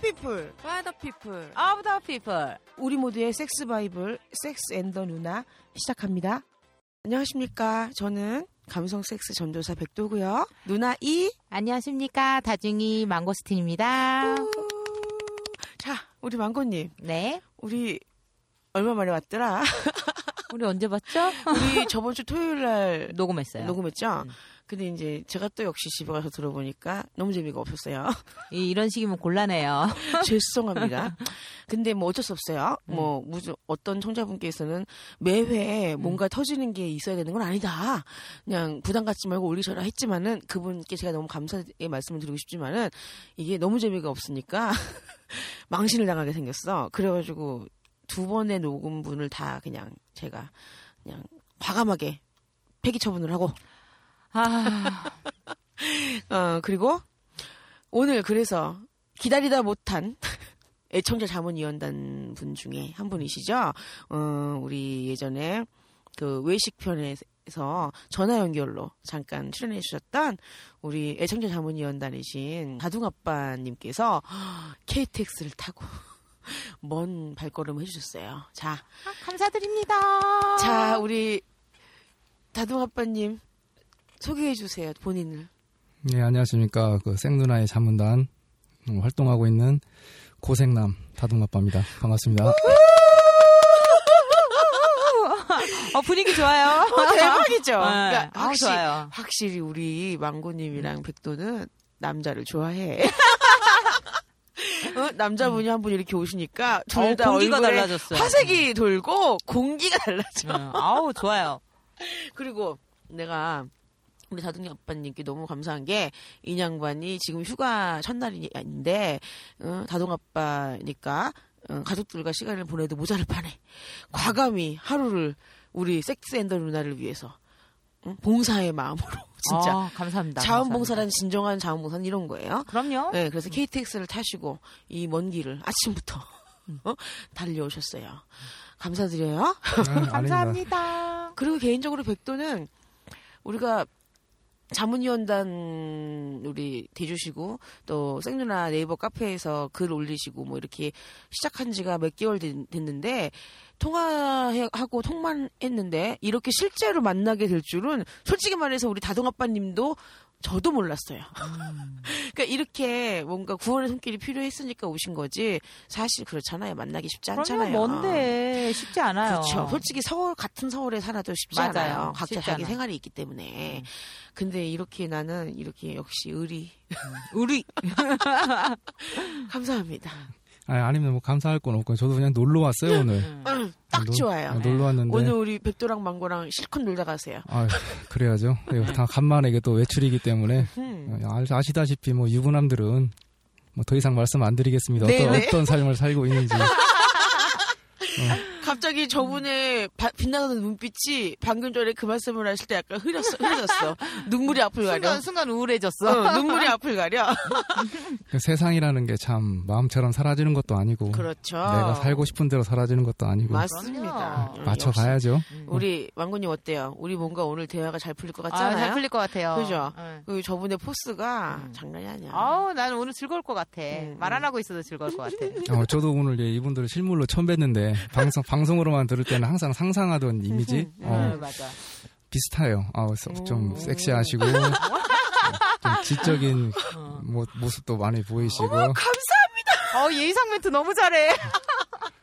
people people, of the people. 우리 모두의 섹스 바이블 섹스 and the 누나 시작합니다. 안녕하십니까? 저는 감성 섹스 전도사 백도고요. 누나 이. 안녕하십니까. 다둥이 망고스틴입니다. 자, 우리 망고님, 네. 우리 얼마 만에 왔더라? 우리 언제 봤죠? 우리 저번 주 토요일 날 녹음했어요. 녹음했죠? 음. 근데 이제 제가 또 역시 집에 가서 들어보니까 너무 재미가 없었어요. 이, 이런 식이면 곤란해요. 죄송합니다. 근데 뭐 어쩔 수 없어요. 음. 뭐 무슨 어떤 청자분께서는 매회 음. 뭔가 터지는 게 있어야 되는 건 아니다. 그냥 부담 갖지 말고 올리셔라 했지만은 그분께 제가 너무 감사의 말씀을 드리고 싶지만은 이게 너무 재미가 없으니까 망신을 당하게 생겼어. 그래가지고 두 번의 녹음분을 다 그냥 제가 그냥 과감하게 폐기 처분을 하고 아, 어, 그리고 오늘 그래서 기다리다 못한 애청자 자문위원단 분 중에 한 분이시죠. 어, 우리 예전에 그 외식편에서 전화 연결로 잠깐 출연해 주셨던 우리 애청자 자문위원단이신 다둥아빠님께서 KTX를 타고 먼 발걸음을 해주셨어요. 자, 감사드립니다. 자, 우리 다둥아빠님 소개해 주세요, 본인을. 네, 안녕하십니까. 그 생누나의 자문단 음, 활동하고 있는 고생남 다둥아빠입니다. 반갑습니다. 어, 분위기 좋아요. 어, 대박이죠. 네. 그러니까 아우, 확실히, 좋아요. 확실히 우리 망고님이랑 백도는 남자를 좋아해. 어, 남자분이 한 분 이렇게 오시니까 어, 둘다 공기가 달라졌어요. 화색이 돌고 공기가 달라져. 응, 아우, 좋아요. 그리고 내가 우리 다둥이 아빠님께 너무 감사한 게 인양반이 지금 휴가 첫날인데 어, 다둥 아빠니까 어, 가족들과 시간을 보내도 모자를 파네. 과감히 하루를 우리 섹스 앤더 누나를 위해서 응? 봉사의 마음으로 진짜 아, 감사합니다. 자원봉사란 진정한 자원봉사는 이런 거예요. 그럼요. 네, 그래서 KTX를 타시고 이 먼 길을 아침부터 음. 어? 달려오셨어요. 감사드려요. 네, 아닙니다. 감사합니다. 그리고 개인적으로 백도는 우리가 자문위원단 우리 대주시고 또 생누나 네이버 카페에서 글 올리시고 뭐 이렇게 시작한 지가 몇 개월 됐, 는데 통화하고 통만 했는데 이렇게 실제로 만나게 될 줄은 솔직히 말해서 우리 다동아빠님도 저도 몰랐어요. 그러니까 이렇게 뭔가 구원의 손길이 필요했으니까 오신 거지 사실 그렇잖아요. 만나기 쉽지 않잖아요. 뭔데. 쉽지 않아요. 그렇죠. 솔직히 서울 같은 서울에 살아도 쉽지 맞아요. 않아요. 각자 자기 않아. 생활이 있기 때문에. 근데 이렇게 나는 이렇게 역시 의리 우리. 감사합니다. 아니, 아닙니다. 뭐 감사할 건 없고 저도 그냥 놀러 왔어요 오늘. 음, 딱 놀- 좋아요. 아, 놀러 왔는데. 오늘 우리 백도랑 망고랑 실컷 놀다 가세요. 아, 그래야죠. 다 간만에 이게 또 외출이기 때문에 음. 어, 아- 아시다시피 뭐 유부남들은 뭐 더 이상 말씀 안 드리겠습니다. 어떤 네네. 어떤 삶을 살고 있는지. 갑자기 저분의 바- 빛나는 눈빛이 방금 전에 그 말씀을 하실 때 약간 흐렸어, 흐려졌어. 눈물이 앞을 가려. 순간, 순간 우울해졌어. 어, 눈물이 앞을 가려. 그 세상이라는 게 참 마음처럼 사라지는 것도 아니고 그렇죠. 내가 살고 싶은 대로 사라지는 것도 아니고 맞습니다. 그럼요. 음, 맞춰 역시. 가야죠. 우리 왕군님 어때요? 우리 뭔가 오늘 대화가 잘 풀릴 것 같잖아요. 아, 잘 풀릴 것 같아요. 그죠? 응. 그 저분의 포스가 음. 장난이 아니야. 아우, 나는 오늘 즐거울 것 같아. 음, 말안 하고 있어도 즐거울 것 같아. 어, 저도 오늘 예, 이분들을 실물로 처음 뵀는데 방송 방송 으로만 들을 때는 항상 상상하던 이미지 어, 응, 맞아. 비슷해요. 아, 좀 오. 섹시하시고 어, 좀 지적인 어. 모, 모습도 많이 보이시고 감사. 어, 예의상 멘트 너무 잘해.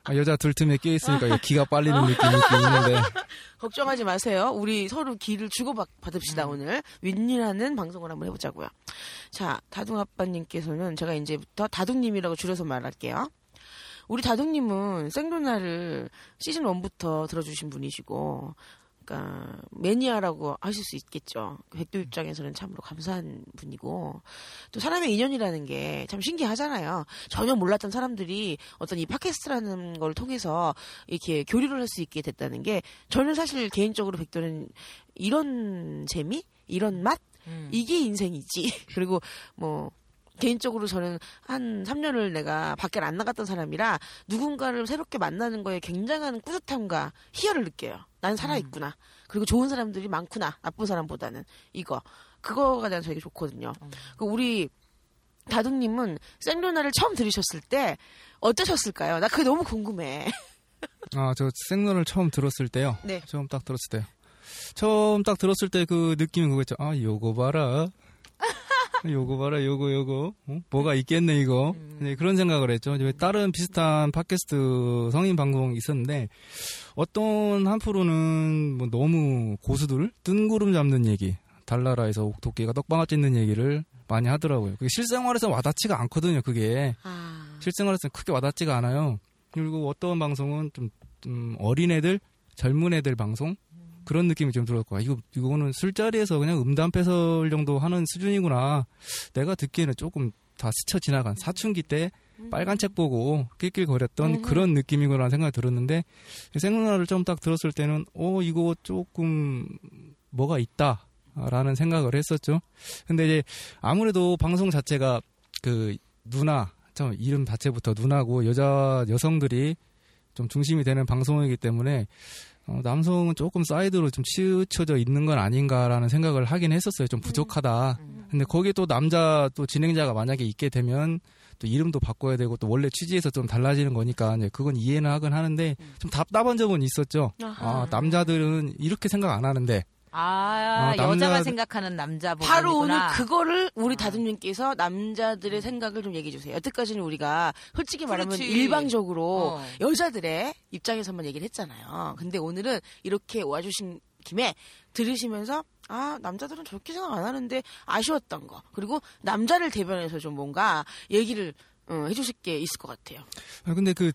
아, 여자 들틈에 끼어 있으니까 기가 빨리는 느낌이 있는데 걱정하지 마세요. 우리 서로 기를 주고 받- 받읍시다 오늘 윈윈하는 방송을 한번 해보자고요. 자 다둥 아빠님께서는 제가 이제부터 다둥님이라고 줄여서 말할게요. 우리 다둥님은 생로나를 시즌 1부터 들어주신 분이시고, 그러니까 매니아라고 하실 수 있겠죠. 백도 입장에서는 참으로 감사한 분이고, 또 사람의 인연이라는 게 참 신기하잖아요. 전혀 몰랐던 사람들이 어떤 이 팟캐스트라는 걸 통해서 이렇게 교류를 할 수 있게 됐다는 게 저는 사실 개인적으로 백도는 이런 재미, 이런 맛 음. 이게 인생이지. 그리고 뭐 개인적으로 저는 한 3년을 내가 밖에 안 나갔던 사람이라 누군가를 새롭게 만나는 거에 굉장한 뿌듯함과 희열을 느껴요. 난 살아있구나. 그리고 좋은 사람들이 많구나. 나쁜 사람보다는. 이거. 그거가 난 되게 좋거든요. 음. 그 우리 다둥님은 생로나를 처음 들으셨을 때 어떠셨을까요? 나 그게 너무 궁금해. 아, 저 생론을 처음 들었을 때요. 네. 처음 딱 들었을 때요. 처음 딱 들었을 때 그 느낌이 그거였죠. 아, 요거 봐라. 요거 봐라, 요거, 요거. 어? 뭐가 있겠네, 이거. 네, 그런 생각을 했죠. 왜 다른 비슷한 팟캐스트 성인 방송 있었는데, 어떤 한 프로는 뭐 너무 고수들, 뜬구름 잡는 얘기, 달나라에서 옥토끼가 떡방아 찢는 얘기를 많이 하더라고요. 그게 실생활에서 와닿지가 않거든요, 그게. 아, 실생활에서는 크게 와닿지가 않아요. 그리고 어떤 방송은 좀, 좀 어린애들, 젊은 애들 방송? 그런 느낌이 좀 들었고, 아, 이거, 이거는 술자리에서 그냥 음담 패설 정도 하는 수준이구나. 내가 듣기에는 조금 다 스쳐 지나간 사춘기 때 빨간 책 보고 낄낄거렸던 음. 그런 느낌이구나 생각이 들었는데, 생각나를 좀 딱 들었을 때는, 어, 이거 조금 뭐가 있다. 라는 생각을 했었죠. 근데 이제 아무래도 방송 자체가 그 누나, 참 이름 자체부터 누나고 여자 여성들이 좀 중심이 되는 방송이기 때문에 어, 남성은 조금 사이드로 좀 치우쳐져 있는 건 아닌가라는 생각을 하긴 했었어요. 좀 부족하다. 근데 거기에 또 남자 또 진행자가 만약에 있게 되면 또 이름도 바꿔야 되고 또 원래 취지에서 좀 달라지는 거니까 이제 그건 이해는 하긴 하는데 좀 답답한 점은 있었죠. 아하. 아, 남자들은 이렇게 생각 안 하는데 아, 어, 남자- 여자만 생각하는 남자 보다. 바로 오늘 그거를 우리 다둥님께서 남자들의 생각을 좀 얘기해 주세요. 여태까지는 우리가 솔직히 말하면 그렇지. 일방적으로 어. 여자들의 입장에서만 얘기를 했잖아요. 근데 오늘은 이렇게 와주신 김에 들으시면서 아 남자들은 저렇게 생각 안 하는데 아쉬웠던 거 그리고 남자를 대변해서 좀 뭔가 얘기를 어, 해주실 게 있을 것 같아요. 아, 근데 그,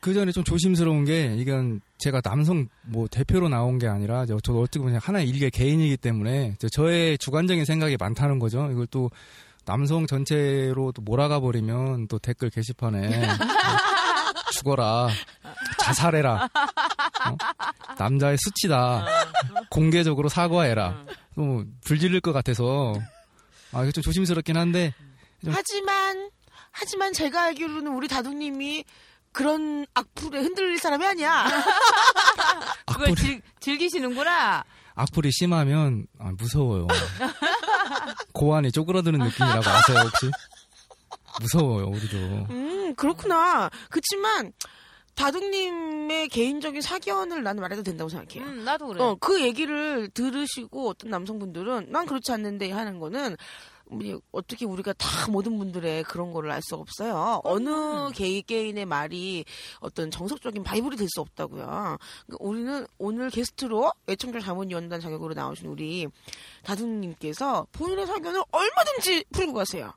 그 전에 좀 조심스러운 게, 이건 제가 남성 뭐 대표로 나온 게 아니라, 저- 저도 어떻게 보면 하나의 일개 개인이기 때문에, 저- 저의 주관적인 생각이 많다는 거죠. 이걸 또 남성 전체로 또 몰아가 버리면 또 댓글 게시판에, 어, 죽어라. 자살해라. 어? 남자의 수치다. 공개적으로 사과해라. 또 불질릴 것 같아서, 아, 이거 좀 조심스럽긴 한데, 좀- 하지만 하지만 제가 알기로는 우리 다둥님이 그런 악플에 흔들릴 사람이 아니야. 그걸 악플이- 즐, 즐기시는구나. 악플이 심하면 아, 무서워요. 고안이 쪼그라드는 느낌이라고 아세요 혹시? 무서워요 우리도. 음, 그렇구나. 그치만, 다둥님의 개인적인 사견을 나는 말해도 된다고 생각해요. 음, 나도 그래. 어, 그 얘기를 들으시고 어떤 남성분들은 난 그렇지 않는데 하는 거는 우리 어떻게 우리가 다 모든 분들의 그런 거를 알 수가 없어요. 어느 개인 개인의 말이 어떤 정석적인 바이블이 될 수 없다고요. 그러니까 우리는 오늘 게스트로 애청자 자문위원단 자격으로 나오신 우리 다둥님께서 본인의 사견을 얼마든지 풀고 가세요.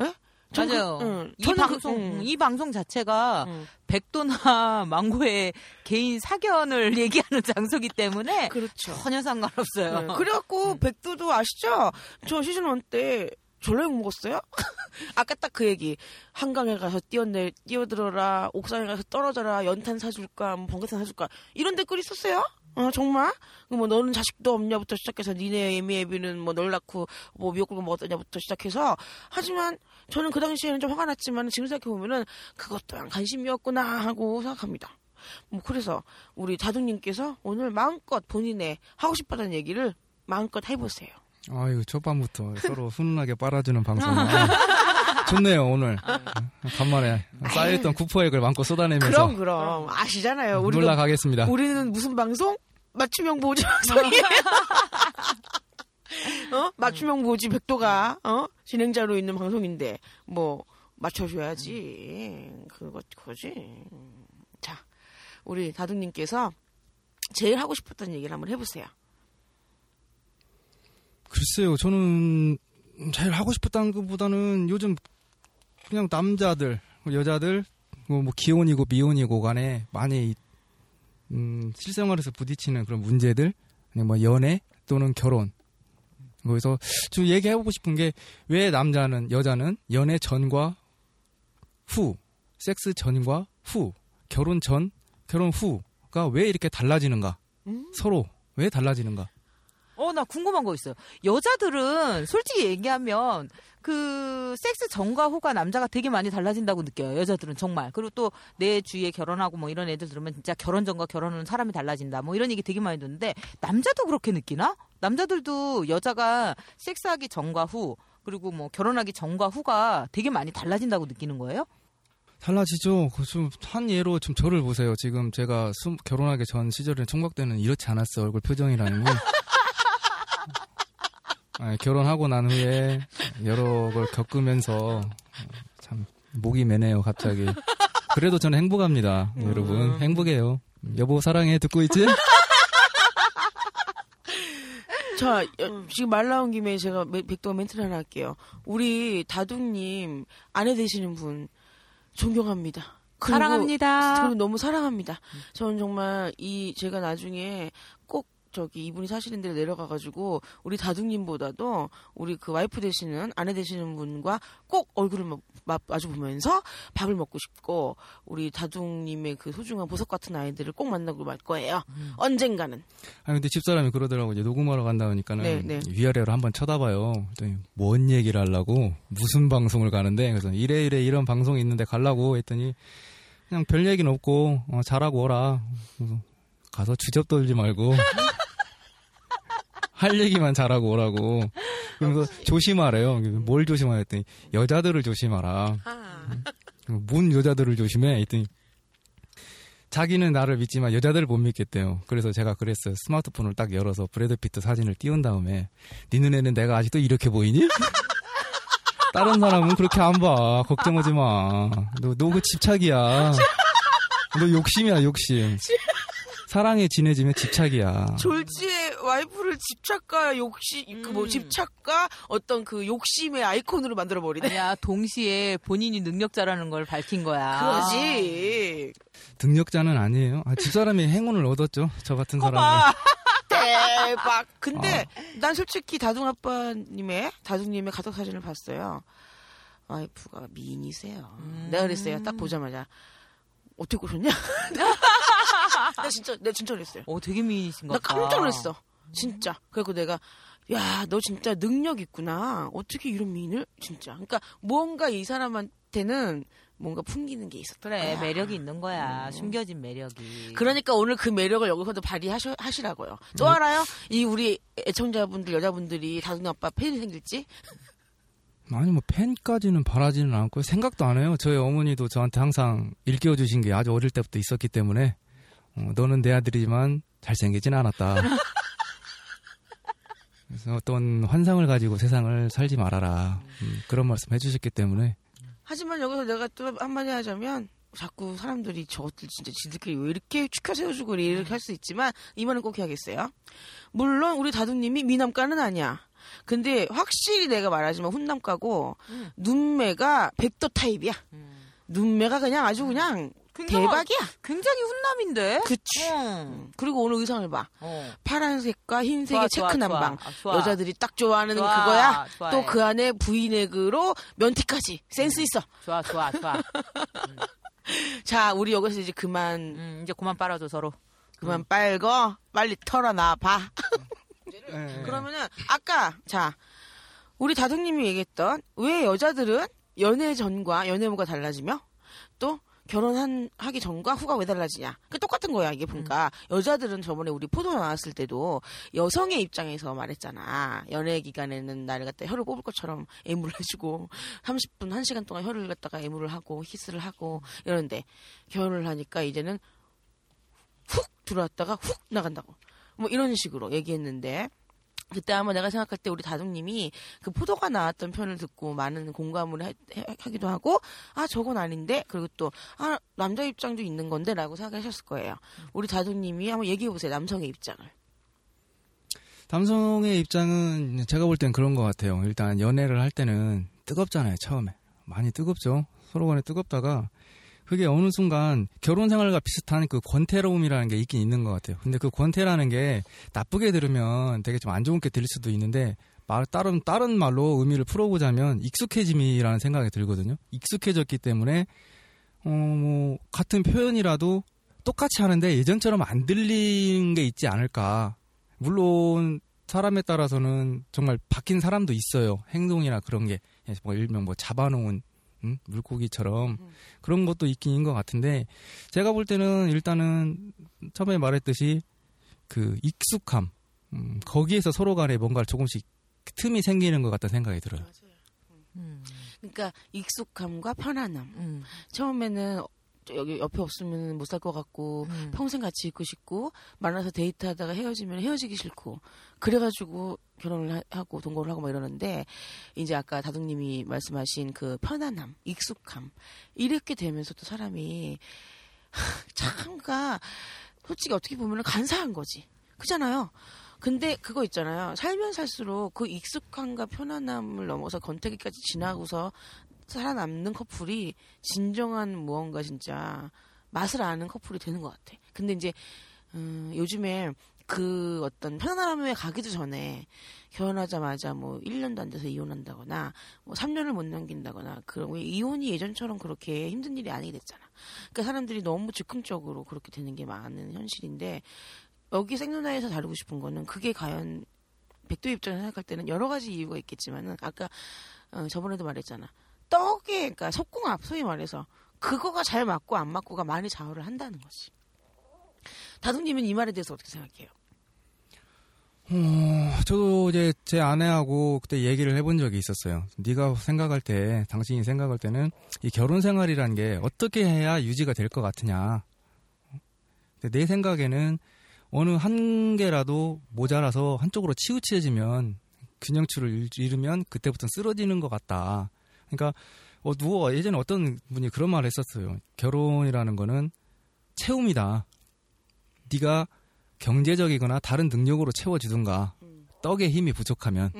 예? 전 그- 맞아요. 응, 이 저는 방송, 그- 응. 이 방송 자체가 응. 백도나 망고의 개인 사견을 얘기하는 장소기 때문에 그렇죠. 전혀 상관없어요. 네. 그래갖고 백두도 아시죠? 저 시즌 1때 졸라 욕 먹었어요? 아까 딱 그 얘기. 한강에 가서 뛰어내, 뛰어들어라, 옥상에 가서 떨어져라, 연탄 사줄까, 뭐 번개탄 사줄까. 이런 댓글이 있었어요? 어, 정말? 그뭐 너는 자식도 없냐부터 시작해서 니네 애미 애비는 뭐 널 낳고 뭐 미역국을 먹었더냐부터 시작해서 하지만 저는 그 당시에는 좀 화가 났지만 지금 생각해보면은 그것 또한 관심이었구나 하고 생각합니다. 뭐 그래서 우리 다둥님께서 오늘 마음껏 본인의 하고 싶었던 얘기를 마음껏 해보세요. 아유 첫밤부터 서로 훈훈하게 빨아주는 방송. 아, 좋네요 오늘. 간만에 쌓여있던 쿠퍼액을 마음껏 쏟아내면서 그럼 그럼 아시잖아요. 우리가 놀라 가겠습니다. 우리는 무슨 방송? 맞춤형 보지 방송이에요. 어? 맞춤형 보지 백도가 어? 진행자로 있는 방송인데 뭐 맞춰줘야지. 그거 그거지. 자, 우리 다둥님께서 제일 하고 싶었던 얘기를 한번 해보세요. 글쎄요 저는 제일 하고 싶었다는 것보다는 요즘 그냥 남자들 여자들 뭐, 뭐 기혼이고 미혼이고 간에 많이 음, 실생활에서 부딪히는 그런 문제들 뭐 연애 또는 결혼 그래서 좀 얘기해보고 싶은 게 왜 남자는 여자는 연애 전과 후 섹스 전과 후 결혼 전 결혼 후가 왜 이렇게 달라지는가? 음? 서로 왜 달라지는가 어, 나 궁금한 거 있어요. 여자들은 솔직히 얘기하면 그 섹스 전과 후가 남자가 되게 많이 달라진다고 느껴요. 여자들은 정말. 그리고 또 내 주위에 결혼하고 뭐 이런 애들 들으면 진짜 결혼 전과 결혼 후는 사람이 달라진다. 뭐 이런 얘기 되게 많이 듣는데 남자도 그렇게 느끼나? 남자들도 여자가 섹스하기 전과 후 그리고 뭐 결혼하기 전과 후가 되게 많이 달라진다고 느끼는 거예요? 달라지죠. 그좀한 예로 좀 저를 보세요. 지금 제가 수- 결혼하기 전 시절에 총각 때는 이렇지 않았어 얼굴 표정이라는 게. 아니, 결혼하고 난 후에 여러 걸 겪으면서 참 목이 메네요 갑자기. 그래도 저는 행복합니다, 여러분. 행복해요. 여보 사랑해 듣고 있지? 자, 여- 지금 말 나온 김에 제가 매- 백도가 멘트를 하나 할게요. 우리 다둥님 아내 되시는 분 존경합니다. 그리고- 사랑합니다. 그리고 너무 사랑합니다. 저는 정말 이 제가 나중에 꼭 저기 이분이 사시는 데로 내려가가지고 우리 다둥님보다도 우리 그 와이프 되시는 아내 되시는 분과 꼭 얼굴을 마- 마- 마주 보면서 밥을 먹고 싶고 우리 다둥님의 그 소중한 보석 같은 아이들을 꼭 만나고 말 거예요. 언젠가는. 아 근데 집사람이 그러더라고 이제 녹음하러 간다 하니까는 네, 네. 위아래로 한번 쳐다봐요. 뭔 얘기를 하려고 무슨 방송을 가는데 그래서 이래 이래 이런 방송이 있는데 가려고 했더니 그냥 별 얘기는 없고 어, 잘하고 오라. 가서 주접 떨지 말고 할 얘기만 잘하고 오라고. 그래서 조심하래요. 뭘 조심하라 했더니 여자들을 조심하라. 뭔 여자들을 조심해? 했더니 자기는 나를 믿지만 여자들을 못 믿겠대요. 그래서 제가 그랬어요. 스마트폰을 딱 열어서 브래드 피트 사진을 띄운 다음에 네 눈에는 내가 아직도 이렇게 보이니? 다른 사람은 그렇게 안 봐. 걱정하지 마. 너, 너 그 집착이야. 너 욕심이야, 욕심. 사랑에 진해지면 집착이야. 졸지의 와이프를 집착과 욕심, 그뭐 음. 집착과 어떤 그 욕심의 아이콘으로 만들어 버리네. 아니야 동시에 본인이 능력자라는 걸 밝힌 거야. 그러지. 등력자는 아니에요. 아, 집사람이 행운을 얻었죠. 저 같은 사람은. 대박. 근데 어. 난 솔직히 다둥 아빠님의 다둥님의 가족 사진을 봤어요. 와이프가 미인이세요. 음. 내가 그랬어요. 딱 보자마자 어떻게 꼬셨냐? 나 진짜 내가 진짜 그랬어요. 어 되게 미인이신 것 나 같다. 깜짝 놀랐어. 진짜. 그래고 내가 야, 너 진짜 능력 있구나. 어떻게 이런 미인을 진짜. 그러니까 뭔가 이 사람한테는 뭔가 풍기는 게 있었던 그래 거야. 매력이 있는 거야. 숨겨진 매력이. 그러니까 오늘 그 매력을 여기서도 발휘하시라고요. 또 알아요? 이 우리 애청자분들, 여자분들이 다둥 아빠 팬이 생길지? 아니 뭐 팬까지는 바라지는 않고 생각도 안 해요. 저희 어머니도 저한테 항상 일깨워 주신 게 아주 어릴 때부터 있었기 때문에 어, 너는 내 아들이지만 잘생기진 않았다. 그래서 어떤 환상을 가지고 세상을 살지 말아라. 음, 그런 말씀 해주셨기 때문에 하지만 여기서 내가 또 한마디 하자면 자꾸 사람들이 저것들 진짜 지들끼리 왜 이렇게 축혀 세워주고 이렇게 할 수 있지만 이 말은 꼭 해야겠어요. 물론 우리 다둥님이 미남가는 아니야. 근데 확실히 내가 말하지만 훈남가고 음. 눈매가 백도 타입이야. 음. 눈매가 그냥 아주 그냥 대박이야. 굉장히 훈남인데. 그치. 응. 그리고 오늘 의상을 봐. 어. 파란색과 흰색의 좋아, 체크 남방. 좋아. 아, 좋아. 여자들이 딱 좋아하는 좋아, 그거야. 또 그 안에 브이넥으로 면티까지 센스 있어. 좋아 좋아 좋아. 자, 우리 여기서 이제 그만 음, 이제 그만 빨아줘 서로. 그만 빨고 빨리 털어놔 봐. 네. 그러면은 아까 자 우리 다둥님이 얘기했던 왜 여자들은 연애 전과 연애 후가 달라지며 또 결혼한 하기 전과 후가 왜 달라지냐? 그 똑같은 거야 이게 보니까 여자들은 저번에 우리 포도 나왔을 때도 여성의 입장에서 말했잖아. 연애 기간에는 나를 갖다 혀를 뽑을 것처럼 애무를 해주고 30분 1 시간 동안 혀를 갖다가 애무를 하고 키스를 하고 이러는데 결혼을 하니까 이제는 훅 들어왔다가 훅 나간다고. 뭐 이런 식으로 얘기했는데 그때 아마 내가 생각할 때 우리 다둥님이 그 포도가 나왔던 편을 듣고 많은 공감을 하, 기도 하고 아 저건 아닌데 그리고 또 아 남자 입장도 있는 건데라고 생각하셨을 거예요. 우리 다둥님이 한번 얘기해 보세요 남성의 입장을. 남성의 입장은 제가 볼 땐 그런 것 같아요. 일단 연애를 할 때는 뜨겁잖아요, 처음에. 많이 뜨겁죠. 서로 간에 뜨겁다가 그게 어느 순간 결혼 생활과 비슷한 그 권태로움이라는 게 있긴 있는 것 같아요. 근데 그 권태라는 게 나쁘게 들으면 되게 좀 안 좋게 들릴 수도 있는데 말 다른 다른 말로 의미를 풀어보자면 익숙해짐이라는 생각이 들거든요. 익숙해졌기 때문에 어 뭐 같은 표현이라도 똑같이 하는데 예전처럼 안 들리는 게 있지 않을까. 물론 사람에 따라서는 정말 바뀐 사람도 있어요. 행동이나 그런 게뭐 일명 뭐 잡아놓은 음? 물고기처럼 그런 것도 있긴 것 같은데 제가 볼 때는 일단은 처음에 말했듯이 그 익숙함 음, 거기에서 서로 간에 뭔가 조금씩 틈이 생기는 것 같다는 생각이 들어요. 음. 그러니까 익숙함과 편안함. 음. 처음에는 저 여기 옆에 없으면 못 살 것 같고 음. 평생 같이 있고 싶고 만나서 데이트하다가 헤어지면 헤어지기 싫고 그래가지고 결혼을 하, 고 동거를 하고 막 이러는데 이제 아까 다둥님이 말씀하신 그 편안함, 익숙함 이렇게 되면서 또 사람이 참가 솔직히 어떻게 보면 간사한 거지 그잖아요. 근데 그거 있잖아요. 살면 살수록 그 익숙함과 편안함을 넘어서 권태기까지 지나고서 살아남는 커플이 진정한 무언가 진짜 맛을 아는 커플이 되는 것 같아. 근데 이제 음, 요즘에 그 어떤 편안함에 가기도 전에 결혼하자마자 뭐 1년도 안 돼서 이혼한다거나 뭐 3년을 못 넘긴다거나 그런 거 이혼이 예전처럼 그렇게 힘든 일이 아니게 됐잖아. 그러니까 사람들이 너무 즉흥적으로 그렇게 되는 게 많은 현실인데 여기 생존화에서 다루고 싶은 거는 그게 과연 백도 입장에서 생각할 때는 여러 가지 이유가 있겠지만은 아까 어, 저번에도 말했잖아. 떡에 그러니까 속궁합 소위 말해서 그거가 잘 맞고 안 맞고가 많이 좌우를 한다는 거지. 다둥님은 이 말에 대해서 어떻게 생각해요? 어, 저도 이제 제 아내하고 그때 얘기를 해본 적이 있었어요. 네가 생각할 때, 당신이 생각할 때는 이 결혼 생활이란 게 어떻게 해야 유지가 될 것 같으냐. 근데 내 생각에는 어느 한계라도 모자라서 한쪽으로 치우쳐지면 균형추를 잃으면 그때부터 쓰러지는 것 같다. 그러니까 어, 누워 예전에 어떤 분이 그런 말을 했었어요. 결혼이라는 거는 채움이다. 네가 경제적이거나 다른 능력으로 채워주든가 떡의 힘이 부족하면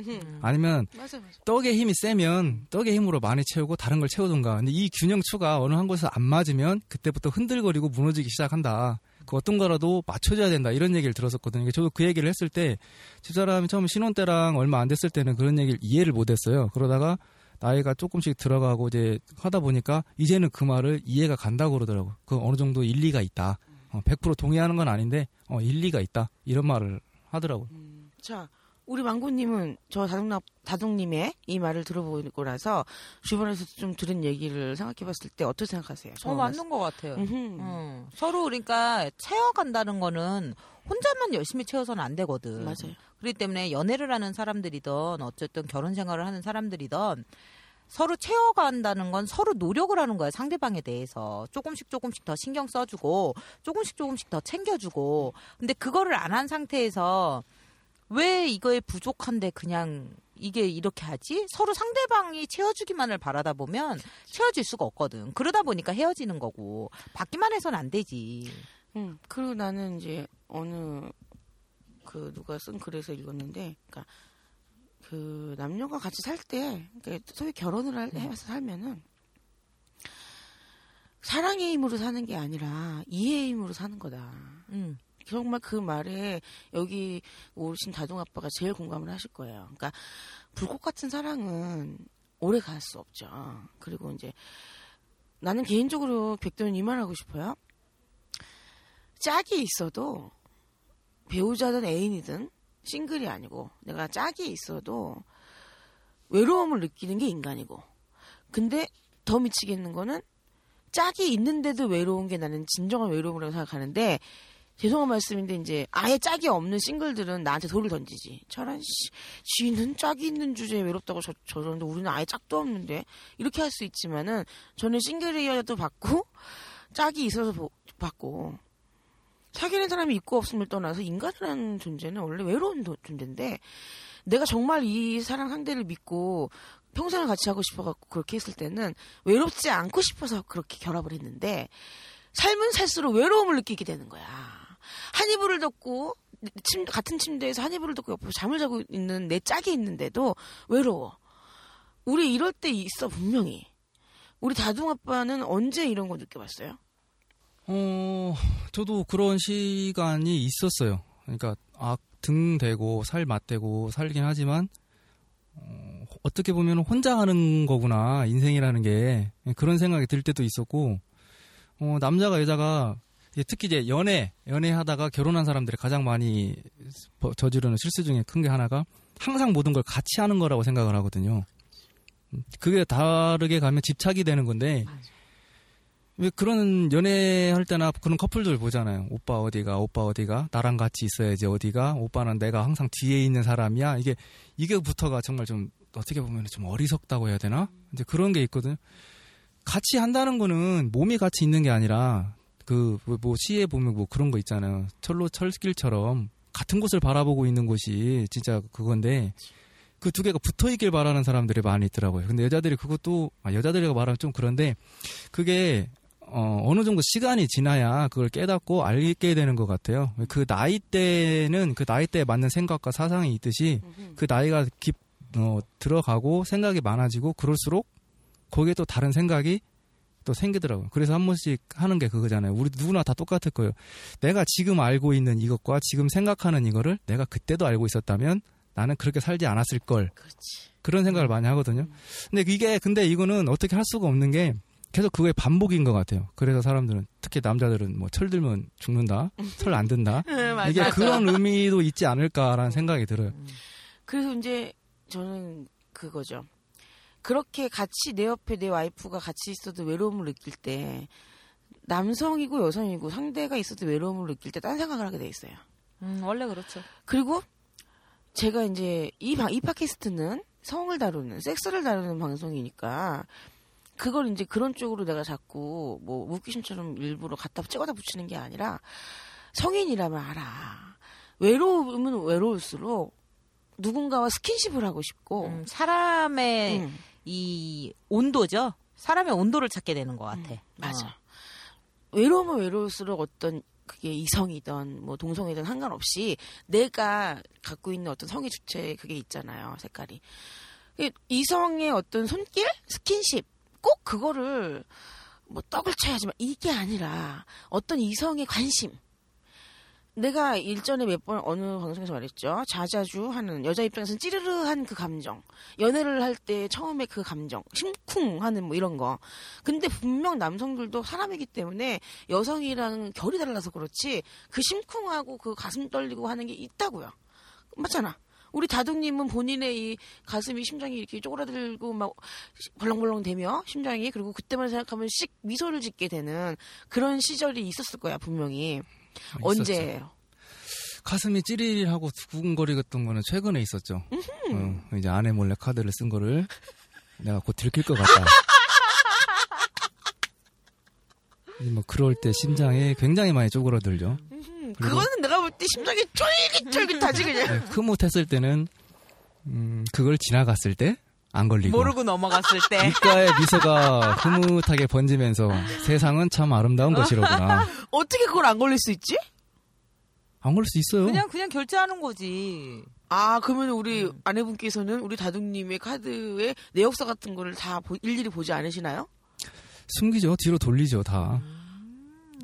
아니면 맞아 맞아. 떡의 힘이 세면 떡의 힘으로 많이 채우고 다른 걸 채우든가 근데 이 균형추가 어느 한 곳에서 안 맞으면 그때부터 흔들거리고 무너지기 시작한다 그 어떤 거라도 맞춰줘야 된다 이런 얘기를 들었었거든요 저도 그 얘기를 했을 때 집사람이 처음 신혼 때랑 얼마 안 됐을 때는 그런 얘기를 이해를 못했어요 그러다가 나이가 조금씩 들어가고 이제 하다 보니까 이제는 그 말을 이해가 간다고 그러더라고 그 어느 정도 일리가 있다 어, 100% 동의하는 건 아닌데 어, 일리가 있다 이런 말을 하더라고 음, 자, 우리 망고님은 저 다둥 다둥님의 이 말을 들어보고 나서 주변에서 좀 들은 얘기를 생각해봤을 때 어떻게 생각하세요? 어, 맞는 것 같아요. 음. 서로 그러니까 채워간다는 거는 혼자만 열심히 채워서는 안 되거든. 맞아요. 그렇기 때문에 연애를 하는 사람들이든 어쨌든 결혼 생활을 하는 사람들이든 서로 채워간다는 건 서로 노력을 하는 거야 상대방에 대해서 조금씩 조금씩 더 신경 써주고 조금씩 조금씩 더 챙겨주고 근데 그거를 안 한 상태에서 왜 이거에 부족한데 그냥 이게 이렇게 하지? 서로 상대방이 채워주기만을 바라다 보면 채워질 수가 없거든. 그러다 보니까 헤어지는 거고 받기만 해서는 안 되지. 음, 그리고 나는 이제 어느 그 누가 쓴 글에서 읽었는데, 그러니까 그 남녀가 같이 살 때, 그러니까 소위 결혼을 할- 해서 살면은 사랑의 힘으로 사는 게 아니라 이해의 힘으로 사는 거다. 음. 정말 그 말에 여기 오신 다둥 아빠가 제일 공감을 하실 거예요. 그러니까 불꽃 같은 사랑은 오래 갈 수 없죠. 그리고 이제 나는 개인적으로 백도는 이 말 하고 싶어요. 짝이 있어도 배우자든 애인이든 싱글이 아니고 내가 짝이 있어도 외로움을 느끼는 게 인간이고 근데 더 미치겠는 거는 짝이 있는데도 외로운 게 나는 진정한 외로움이라고 생각하는데 죄송한 말씀인데 이제 아예 짝이 없는 싱글들은 나한테 돌을 던지지. 저런 씨, 쥐는 짝이 있는 주제에 외롭다고 저 저러는데 우리는 아예 짝도 없는데 이렇게 할 수 있지만은 저는 싱글이어도 받고 짝이 있어서 보- 받고 사귀는 사람이 있고 없음을 떠나서 인간이라는 존재는 원래 외로운 도- 존재인데 내가 정말 이 사랑 상대를 믿고 평생을 같이 하고 싶어갖고 그렇게 했을 때는 외롭지 않고 싶어서 그렇게 결합을 했는데 삶은 살수록 외로움을 느끼게 되는 거야. 한 이불을 덮고 침, 같은 침대에서 한 이불을 덮고 옆으로 잠을 자고 있는 내 짝이 있는데도 외로워. 우리 이럴 때 있어 분명히. 우리 다둥 아빠는 언제 이런 거 느껴봤어요? 어, 저도 그런 시간이 있었어요. 그러니까 아, 등 대고 살 맞대고 살긴 하지만 어, 어떻게 보면 혼자 하는 거구나 인생이라는 게 그런 생각이 들 때도 있었고 어, 남자가 여자가 특히 이제 연애 연애하다가 결혼한 사람들이 가장 많이 버- 저지르는 실수 중에 큰 게 하나가 항상 모든 걸 같이 하는 거라고 생각을 하거든요. 음, 그게 다르게 가면 집착이 되는 건데 왜 그런 연애할 때나 그런 커플들 보잖아요. 오빠 어디가, 오빠 어디가, 나랑 같이 있어야지 어디가, 오빠는 내가 항상 뒤에 있는 사람이야. 이게, 이게부터가 정말 좀, 어떻게 보면 좀 어리석다고 해야 되나? 이제 그런 게 있거든. 같이 한다는 거는 몸이 같이 있는 게 아니라, 그, 뭐, 뭐 시에 보면 뭐 그런 거 있잖아요. 철로 철길처럼 같은 곳을 바라보고 있는 곳이 진짜 그건데, 그 두 개가 붙어 있길 바라는 사람들이 많이 있더라고요. 근데 여자들이 그것도, 아, 여자들이가 말하면 좀 그런데, 그게 어, 어느 정도 시간이 지나야 그걸 깨닫고 알게 되는 것 같아요. 그 나이 때는 그 나이 때에 맞는 생각과 사상이 있듯이 그 나이가 깊, 어, 들어가고 생각이 많아지고 그럴수록 거기에 또 다른 생각이 또 생기더라고요. 그래서 한 번씩 하는 게 그거잖아요. 우리 누구나 다 똑같을 거예요. 내가 지금 알고 있는 이것과 지금 생각하는 이거를 내가 그때도 알고 있었다면 나는 그렇게 살지 않았을 걸. 그렇지. 그런 생각을 많이 하거든요. 근데 이게 근데 이거는 어떻게 할 수가 없는 게 계속 그거의 반복인 것 같아요. 그래서 사람들은 특히 남자들은 뭐 철 들면 죽는다, 철 안 든다. 맞아. 이게 그런 의미도 있지 않을까라는 생각이 들어요. 그래서 이제 저는 그거죠. 그렇게 같이 내 옆에 내 와이프가 같이 있어도 외로움을 느낄 때 남성이고 여성이고 상대가 있어도 외로움을 느낄 때 딴 생각을 하게 돼 있어요. 음, 원래 그렇죠. 그리고 제가 이제 이, 방, 이 팟캐스트는 성을 다루는 섹스를 다루는 방송이니까 그걸 이제 그런 쪽으로 내가 자꾸 뭐 웃기심처럼 일부러 갖다 찍어다 붙이는 게 아니라 성인이라면 알아. 외로우면 외로울수록 누군가와 스킨십을 하고 싶고 음, 사람의 음, 이 온도죠. 사람의 온도를 찾게 되는 것 같아. 맞아. 어. 외로우면 외로울수록 어떤 그게 이성이든 뭐 동성이든 상관없이 내가 갖고 있는 어떤 성의 주체 그게 있잖아요 색깔이 이- 이성의 어떤 손길 스킨십 꼭 그거를 뭐 떡을 쳐야지만 이게 아니라 어떤 이성의 관심 내가 일전에 몇 번 어느 방송에서 말했죠. 자자주 하는 여자 입장에서는 찌르르한 그 감정. 연애를 할 때 처음에 그 감정. 심쿵 하는 뭐 이런 거. 근데 분명 남성들도 사람이기 때문에 여성이랑 결이 달라서 그렇지 그 심쿵하고 그 가슴 떨리고 하는 게 있다고요. 맞잖아. 우리 다둥님은 본인의 이 가슴이 심장이 이렇게 쪼그라들고 막 벌렁벌렁 되며 심장이 그리고 그때만 생각하면 씩 미소를 짓게 되는 그런 시절이 있었을 거야 분명히 있었죠. 언제예요? 가슴이 찌릿하고 두근거리던 거는 최근에 있었죠. 어, 이제 아내 몰래 카드를 쓴 거를 내가 곧 들킬 것 같다. 이뭐 그럴 때 심장에 굉장히 많이 쪼그라들죠. 음, 그거는 내가 볼 때 심장이 쫄깃쫄깃하지 그냥. 네, 흐뭇했을 때는 음, 그걸 지나갔을 때 안 걸리고 모르고 넘어갔을 때. 입가에 미소가 흐뭇하게 번지면서 세상은 참 아름다운 것이로구나. 어떻게 그걸 안 걸릴 수 있지? 안 걸릴 수 있어요. 그냥 그냥 결제하는 거지. 아 그러면 우리 아내분께서는 우리 다둥님의 카드에 내역서 같은 거를 다 보- 일일이 보지 않으시나요? 숨기죠. 뒤로 돌리죠. 다.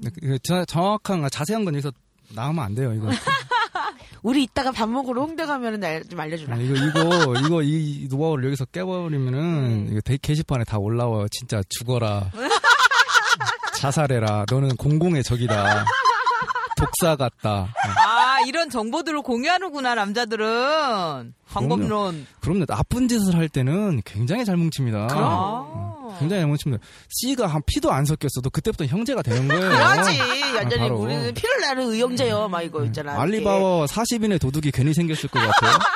네, 그 자- 정확한 자세한 건 여기서 나오면 안 돼요. 이거 우리 이따가 밥 먹으러 홍대 가면은 날 좀 알려주라. 아, 이거 이거 이거 이 노하우를 여기서 깨버리면은 이거 데- 게시판에 다 올라와요. 진짜 죽어라. 자살해라. 너는 공공의 적이다. 독사 같다. 아 이런 정보들을 공유하는구나 남자들은. 방법론. 그럼요. 나쁜 짓을 할 때는 굉장히 잘 뭉칩니다. 아. 굉장히 잘 뭉칩니다. C가 한 피도 안 섞였어도 그때부터 형제가 되는 거예요. 그러지. 아, 완전히 바로. 우리는 피를 나는 의형제요. 막 이거 있잖아. 알리바와 40인의 도둑이 괜히 생겼을 것 같아요.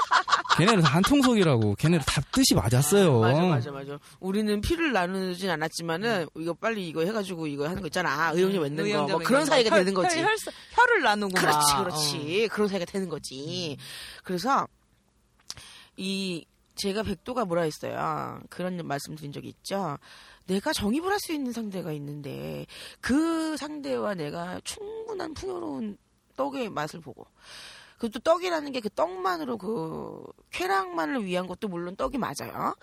걔네는 다 한통속이라고. 걔네들 다 뜻이 맞았어요. 맞아, 맞아, 맞아. 우리는 피를 나누진 않았지만은 이거 빨리 이거 해가지고 이거 하는 거 있잖아. 아, 의형제 맺는 거. 의형제 뭐 그런 거. 사이가 혈- 되는 거지. 혈, 혈, 혈을 나누고 그렇지, 막. 그렇지. 그런 사이가 되는 거지. 그래서 이 제가 백도가 뭐라 했어요. 그런 말씀 드린 적이 있죠. 내가 정입을 할 수 있는 상대가 있는데 그 상대와 내가 충분한 풍요로운 떡의 맛을 보고 그것도 떡이라는 게 그 떡만으로 그 쾌락만을 위한 것도 물론 떡이 맞아요.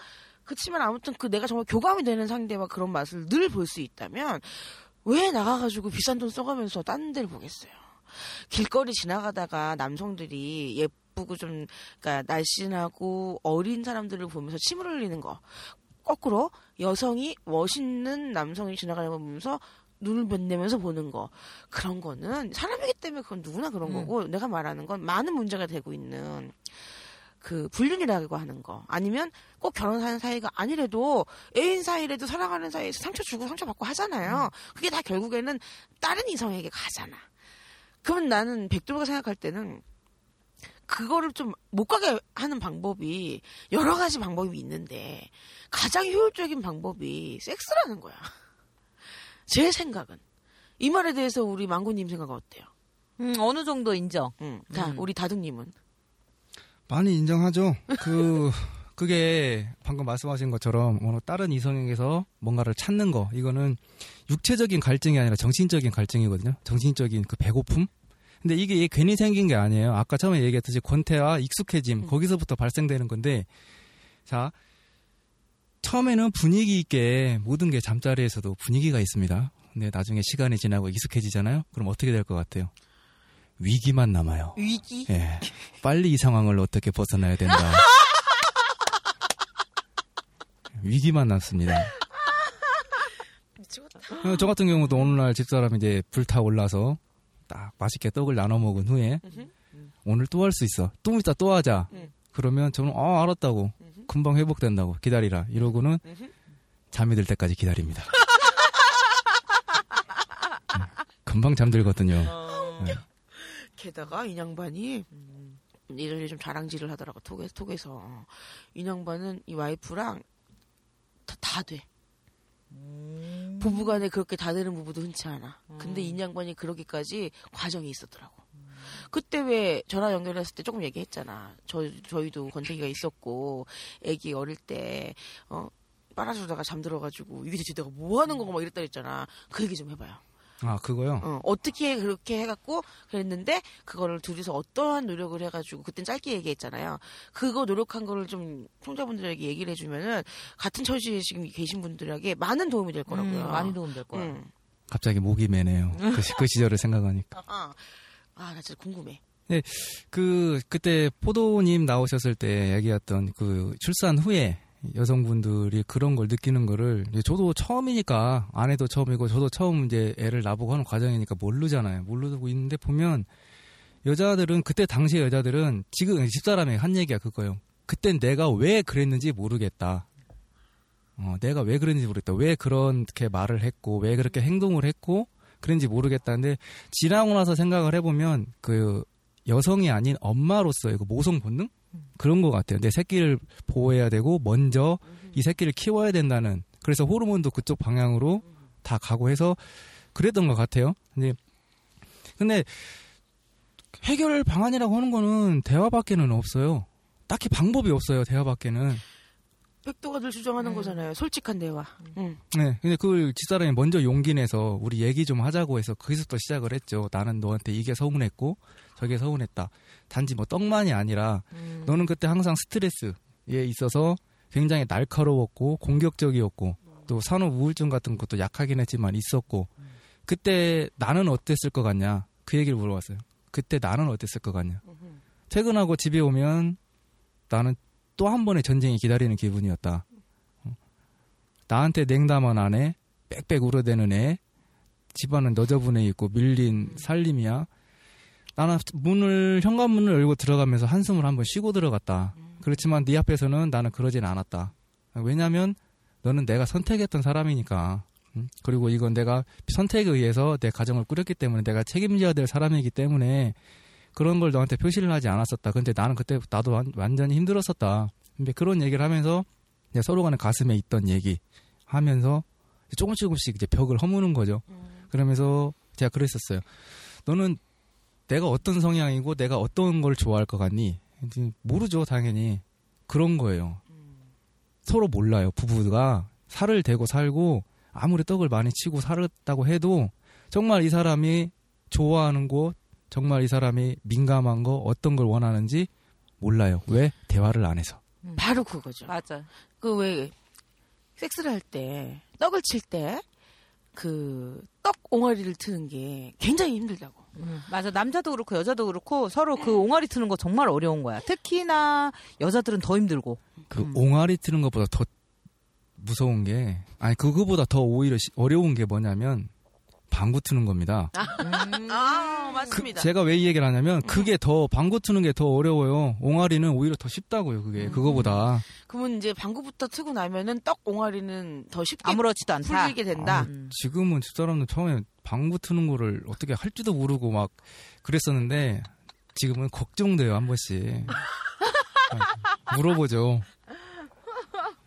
그렇지만 아무튼 그 내가 정말 교감이 되는 상대와 그런 맛을 늘 볼 수 있다면 왜 나가가지고 비싼 돈 써가면서 딴 데를 보겠어요. 길거리 지나가다가 남성들이 예쁘고 좀 그러니까 날씬하고 어린 사람들을 보면서 침을 흘리는 거 거꾸로 여성이 멋있는 남성이 지나가는 거 보면서 눈을 빛내면서 보는 거 그런 거는 사람이기 때문에 그건 누구나 그런 음. 거고 내가 말하는 건 많은 문제가 되고 있는 그 불륜이라고 하는 거 아니면 꼭 결혼하는 사이가 아니래도 애인 사이라도 사랑하는 사이에서 상처 주고 상처 받고 하잖아요. 그게 다 결국에는 다른 이성에게 가잖아. 그러면 나는 백두가 생각할 때는 그거를 좀 못 가게 하는 방법이 여러 가지 방법이 있는데 가장 효율적인 방법이 섹스라는 거야. 제 생각은 이 말에 대해서 우리 망고님 생각은 어때요? 음, 어느 정도 인정. 응. 자, 음. 우리 다둥님은 많이 인정하죠. 그 그게 방금 말씀하신 것처럼 어느 다른 이성에게서 뭔가를 찾는 거 이거는 육체적인 갈증이 아니라 정신적인 갈증이거든요. 정신적인 그 배고픔. 근데 이게 괜히 생긴 게 아니에요. 아까 처음에 얘기했듯이 권태와 익숙해짐 거기서부터 발생되는 건데 자 처음에는 분위기 있게 모든 게 잠자리에서도 분위기가 있습니다. 근데 나중에 시간이 지나고 익숙해지잖아요. 그럼 어떻게 될 것 같아요? 위기만 남아요. 위기? 예. 빨리 이 상황을 어떻게 벗어나야 된다. 위기만 남습니다. 미치겠다. 어, 저 같은 경우도 오늘날 집사람이 이제 불타 올라서 딱 맛있게 떡을 나눠 먹은 후에 오늘 또 할 수 있어. 좀 이따 또 하자. 음. 그러면 저는 아 알았다고 금방 회복된다고 기다리라 이러고는 잠이 들 때까지 기다립니다. 음, 금방 잠들거든요. 네. 게다가 이 양반이 이를 좀 자랑질을 하더라고 톡에서 톡에서 이 양반은 이 와이프랑 다, 다 돼. 부부간에 그렇게 다 되는 부부도 흔치 않아. 근데 이 양반이 그러기까지 과정이 있었더라고. 그때 왜 전화 연결했을 때 조금 얘기했잖아. 저 저희도 권태기가 있었고 애기 어릴 때 어. 빨아주다가 잠들어가지고 이게 대체 내가 뭐 하는 거고 막 이랬다 했잖아. 그 얘기 좀 해봐요. 아 그거요. 어, 어떻게 그렇게 해갖고 그랬는데 그거를 둘이서 어떠한 노력을 해가지고 그땐 짧게 얘기했잖아요. 그거 노력한 거를 좀 청자분들에게 얘기를 해주면은 같은 처지에 지금 계신 분들에게 많은 도움이 될 거라고요. 음, 많이 도움 될 거야. 응. 갑자기 목이 매네요. 그, 시- 그 시절을 생각하니까. 아, 아, 나 진짜 궁금해. 그 그때 포도님 나오셨을 때 얘기했던 그 출산 후에 여성분들이 그런 걸 느끼는 거를 저도 처음이니까 아내도 처음이고 저도 처음 이제 애를 낳아보고 하는 과정이니까 모르잖아요. 모르고 있는데 보면 여자들은 그때 당시 의 여자들은 지금 집사람이 한 얘기가 그거예요. 그땐 내가 왜 그랬는지 모르겠다. 어, 내가 왜 그랬는지 모르겠다. 왜 그렇게 말을 했고 왜 그렇게 행동을 했고 그런지 모르겠다는데 지나고 나서 생각을 해보면 그 여성이 아닌 엄마로서의 그 모성 본능 그런 것 같아요. 내 새끼를 보호해야 되고 먼저 이 새끼를 키워야 된다는 그래서 호르몬도 그쪽 방향으로 다 가고 해서 그랬던 것 같아요. 근데 근데 해결 방안이라고 하는 거는 대화밖에는 없어요. 딱히 방법이 없어요. 대화밖에는. 백도가들 주장하는 거잖아요. 솔직한 대화. 응. 네. 근데 그걸 집사람이 먼저 용기 내서 우리 얘기 좀 하자고 해서 거기서부터 시작을 했죠. 나는 너한테 이게 서운했고 저게 서운했다. 단지 뭐 떡만이 아니라 음. 너는 그때 항상 스트레스에 있어서 굉장히 날카로웠고 공격적이었고 또 산후 우울증 같은 것도 약하긴 했지만 있었고 그때 나는 어땠을 것 같냐 그 얘기를 물어봤어요. 그때 나는 어땠을 것 같냐. 퇴근하고 집에 오면 나는 또 한 번의 전쟁이 기다리는 기분이었다. 어. 나한테 냉담한 아내, 빽빽 울어대는 애, 집안은 너저분해 있고 밀린 살림이야. 나는 문을 현관문을 열고 들어가면서 한숨을 한번 쉬고 들어갔다. 그렇지만 네 앞에서는 나는 그러진 않았다. 왜냐하면 너는 내가 선택했던 사람이니까. 음? 그리고 이건 내가 선택에 의해서 내 가정을 꾸렸기 때문에 내가 책임져야 될 사람이기 때문에 그런 걸 너한테 표시를 하지 않았었다. 근데 나는 그때 나도 완, 완전히 힘들었었다. 근데 그런 얘기를 하면서 서로 간에 가슴에 있던 얘기 하면서 조금씩 조금씩 이제 벽을 허무는 거죠. 그러면서 제가 그랬었어요. 너는 내가 어떤 성향이고 내가 어떤 걸 좋아할 것 같니? 모르죠, 당연히. 그런 거예요. 서로 몰라요, 부부가. 살을 대고 살고 아무리 떡을 많이 치고 살았다고 해도 정말 이 사람이 좋아하는 곳, 정말 이 사람이 민감한 거, 어떤 걸 원하는지 몰라요. 왜? 대화를 안 해서. 바로 그거죠. 맞아. 그 왜 섹스를 할 때 떡을 칠 때 그 떡 옹알이를 트는 게 굉장히 힘들다고. 음, 맞아. 남자도 그렇고 여자도 그렇고 서로 그 옹알이 트는 거 정말 어려운 거야. 특히나 여자들은 더 힘들고. 그 음. 옹알이 트는 것보다 더 무서운 게 아니 그거보다 더 오히려 시- 어려운 게 뭐냐면 방구 트는 겁니다. 아, 그, 맞습니다. 제가 왜 이 얘기를 하냐면 그게 더 방구 트는 게 더 어려워요. 옹알이는 오히려 더 쉽다고요. 그게 음. 그거보다. 그러면 이제 방구부터 트고 나면은 떡 옹알이는 더 쉽게 아무렇지도 않다. 풀리게 된다. 아, 음. 지금은 집사람은 처음에 방구 트는 거를 어떻게 할지도 모르고 막 그랬었는데 지금은 걱정돼요 한 번씩 아, 물어보죠.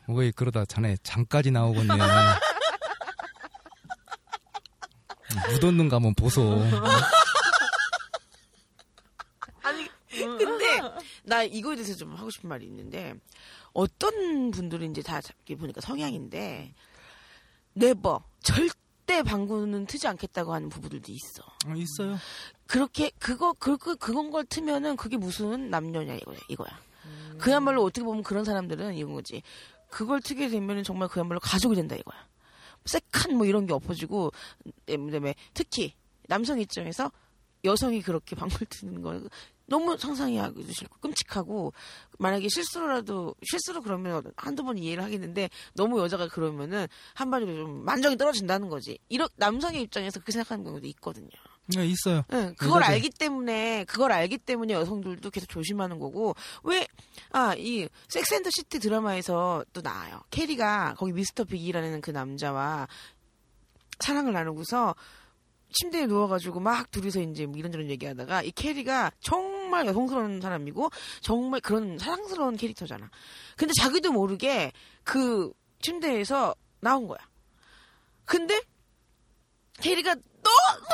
왜 그러다 자네 장까지 나오겠네. 묻었는 가 한번 보소. 아니 근데 나 이거에 대해서 좀 하고 싶은 말이 있는데 어떤 분들은 이제 다 이렇게 보니까 성향인데 네버 절대 방구는 트지 않겠다고 하는 부부들도 있어. 아, 있어요. 그렇게 그거 그, 그 그건 걸 트면은 그게 무슨 남녀냐 이거야 이거야. 그야말로 어떻게 보면 그런 사람들은 이건 거지. 그걸 트게 되면은 정말 그야말로 가족이 된다 이거야. 세칸 뭐 이런 게 엎어지고 그다음에 특히 남성 입장에서 여성이 그렇게 방구를 트는 거 너무 상상이 하기 싫고 끔찍하고 만약에 실수로라도 실수로 그러면 한두 번 이해를 하겠는데 너무 여자가 그러면은 한마디로 좀 만정이 떨어진다는 거지. 이런 남성의 입장에서 그렇게 생각하는 경우도 있거든요. 네, 있어요. 응, 그걸 여자들. 알기 때문에 그걸 알기 때문에 여성들도 계속 조심하는 거고 왜 아 이 Sex and the City 드라마에서 또 나와요. 캐리가 거기 미스터 빅이라는 그 남자와 사랑을 나누고서 침대에 누워가지고 막 둘이서 이제 뭐 이런저런 얘기하다가 이 캐리가 정말 여성스러운 사람이고 정말 그런 사랑스러운 캐릭터잖아. 근데 자기도 모르게 그 침대에서 나온 거야. 근데 캐리가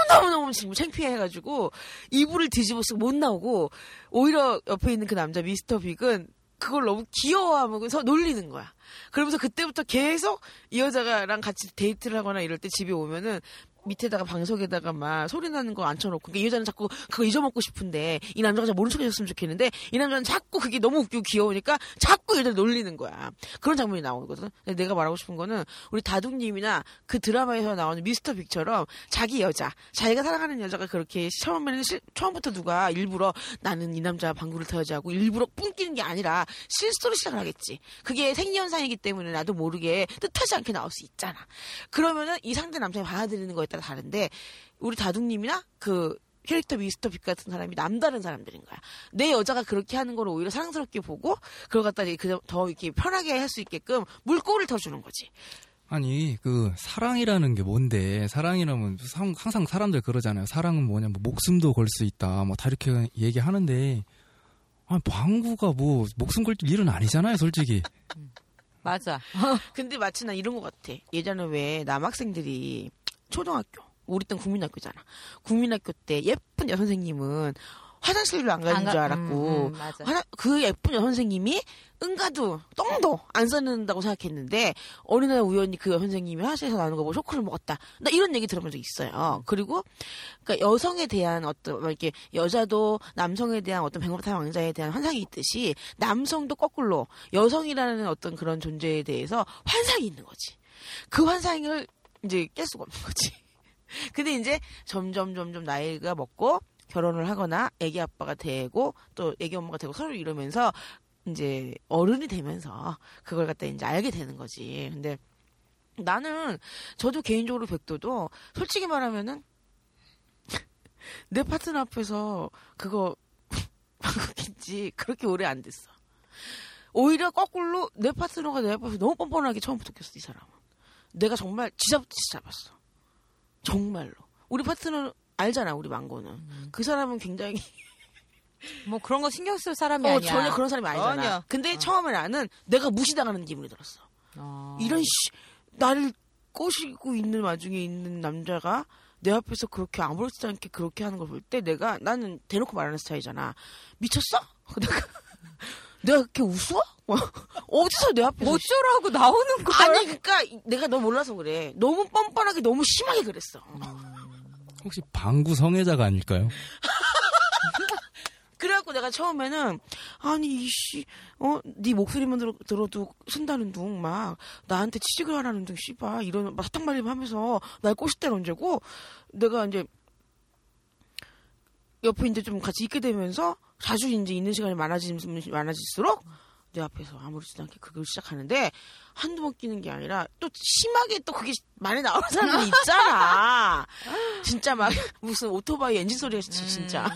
너무너무너무 지금 창피해가지고 이불을 뒤집어 쓰고 못 나오고 오히려 옆에 있는 그 남자 미스터 빅은 그걸 너무 귀여워하면서 놀리는 거야. 그러면서 그때부터 계속 이 여자가랑 같이 데이트를 하거나 이럴 때 집에 오면은 밑에다가 방석에다가 막 소리 나는 거 앉혀놓고 그러니까 이 여자는 자꾸 그거 잊어먹고 싶은데 이 남자가 잘 모른 척 해줬으면 좋겠는데 이 남자는 자꾸 그게 너무 웃기고 귀여우니까 자꾸 이 여자를 놀리는 거야. 그런 장면이 나오거든. 내가 말하고 싶은 거는 우리 다둥님이나 그 드라마에서 나오는 미스터 빅처럼 자기 여자, 자기가 사랑하는 여자가 그렇게 처음에는 실- 처음부터 누가 일부러 나는 이 남자 방구를 터야지 하고 일부러 뿜기는 게 아니라 실수로 시작을 하겠지. 그게 생리현상이기 때문에 나도 모르게 뜻하지 않게 나올 수 있잖아. 그러면은 이 상대 남성이 받아들이는 거에 따라 다른데 우리 다둥님이나 그 캐릭터 미스터 빅 같은 사람이 남다른 사람들인 거야. 내 여자가 그렇게 하는 걸 오히려 사랑스럽게 보고 그걸 갖다 이제 그더 이렇게 편하게 할 수 있게끔 물꼬를 터주는 거지. 아니 그 사랑이라는 게 뭔데 사랑이라면 상- 항상 사람들 그러잖아요 사랑은 뭐냐 뭐 목숨도 걸 수 있다 뭐 다 이렇게 얘기하는데 아 방구가 뭐 목숨 걸 일은 아니잖아요 솔직히 맞아. 근데 마치 나 이런 것 같아. 예전에 왜 남학생들이 초등학교, 우리 땐 국민학교잖아. 국민학교 때 예쁜 여선생님은 화장실도 안 가는 안 가- 줄 알았고, 음, 음. 화장- 그 예쁜 여선생님이 응가도 똥도 안 싸는다고 생각했는데 어느 날 우연히 그 여선생님이 화장실에서 나오는 거 보고 쇼크를 먹었다. 나 이런 얘기 들어본 적 있어요. 그리고 그러니까 여성에 대한 어떤 뭐 이렇게 여자도 남성에 대한 어떤 백마탄 왕자에 대한 환상이 있듯이 남성도 거꾸로 여성이라는 어떤 그런 존재에 대해서 환상이 있는 거지. 그 환상을 이제 깰 수가 없는 거지. 근데 이제 점점 점점 나이가 먹고 결혼을 하거나 애기 아빠가 되고 또 애기 엄마가 되고 서로 이러면서 이제 어른이 되면서 그걸 갖다 이제 알게 되는 거지. 근데 나는 저도 개인적으로 백도도 솔직히 말하면은 내 파트너 앞에서 그거 방귀인지 그렇게 오래 안 됐어. 오히려 거꾸로 내 파트너가 내 앞에서 너무 뻔뻔하게 처음부터 꼈어 이 사람은. 내가 정말 지잡듯이 잡았어. 정말로. 우리 파트너 알잖아 우리 망고는. 그 사람은 굉장히 뭐 그런 거 신경 쓸 사람이 어, 아니야. 전혀 그런 사람이 아니잖아. 전혀. 근데 처음에 나는 내가 무시당하는 기분이 들었어. 어. 이런 씨 나를 꼬시고 있는 와중에 있는 남자가 내 앞에서 그렇게 아무렇지도 않게 그렇게 하는 걸 볼 때 내가 나는 대놓고 말하는 스타일이잖아. 미쳤어? 내가 내가 그렇게 웃어? 뭐, 어디서 내 앞에서 어쩌라고 나오는 걸? 아니 그러니까 내가 너 몰라서 그래. 너무 뻔뻔하게 너무 심하게 그랬어. 혹시 방구 성애자가 아닐까요? 그래갖고 내가 처음에는 아니 이씨 어네 목소리만 들어, 들어 도 쓴다는 둥 막 나한테 취직을 하라는 둥 씨발 이런 막 사탕 말림 하면서 날 꼬실 때는 언제고 내가 이제 옆에 이제 좀 같이 있게 되면서 자주 이제 있는 시간이 많아지 많아질수록 내 앞에서 아무렇지도 않게 그걸 시작하는데 한두 번 끼는 게 아니라 또 심하게 또 그게 많이 나오는 사람이 있잖아. 진짜 막 무슨 오토바이 엔진 소리가 진짜. 진짜.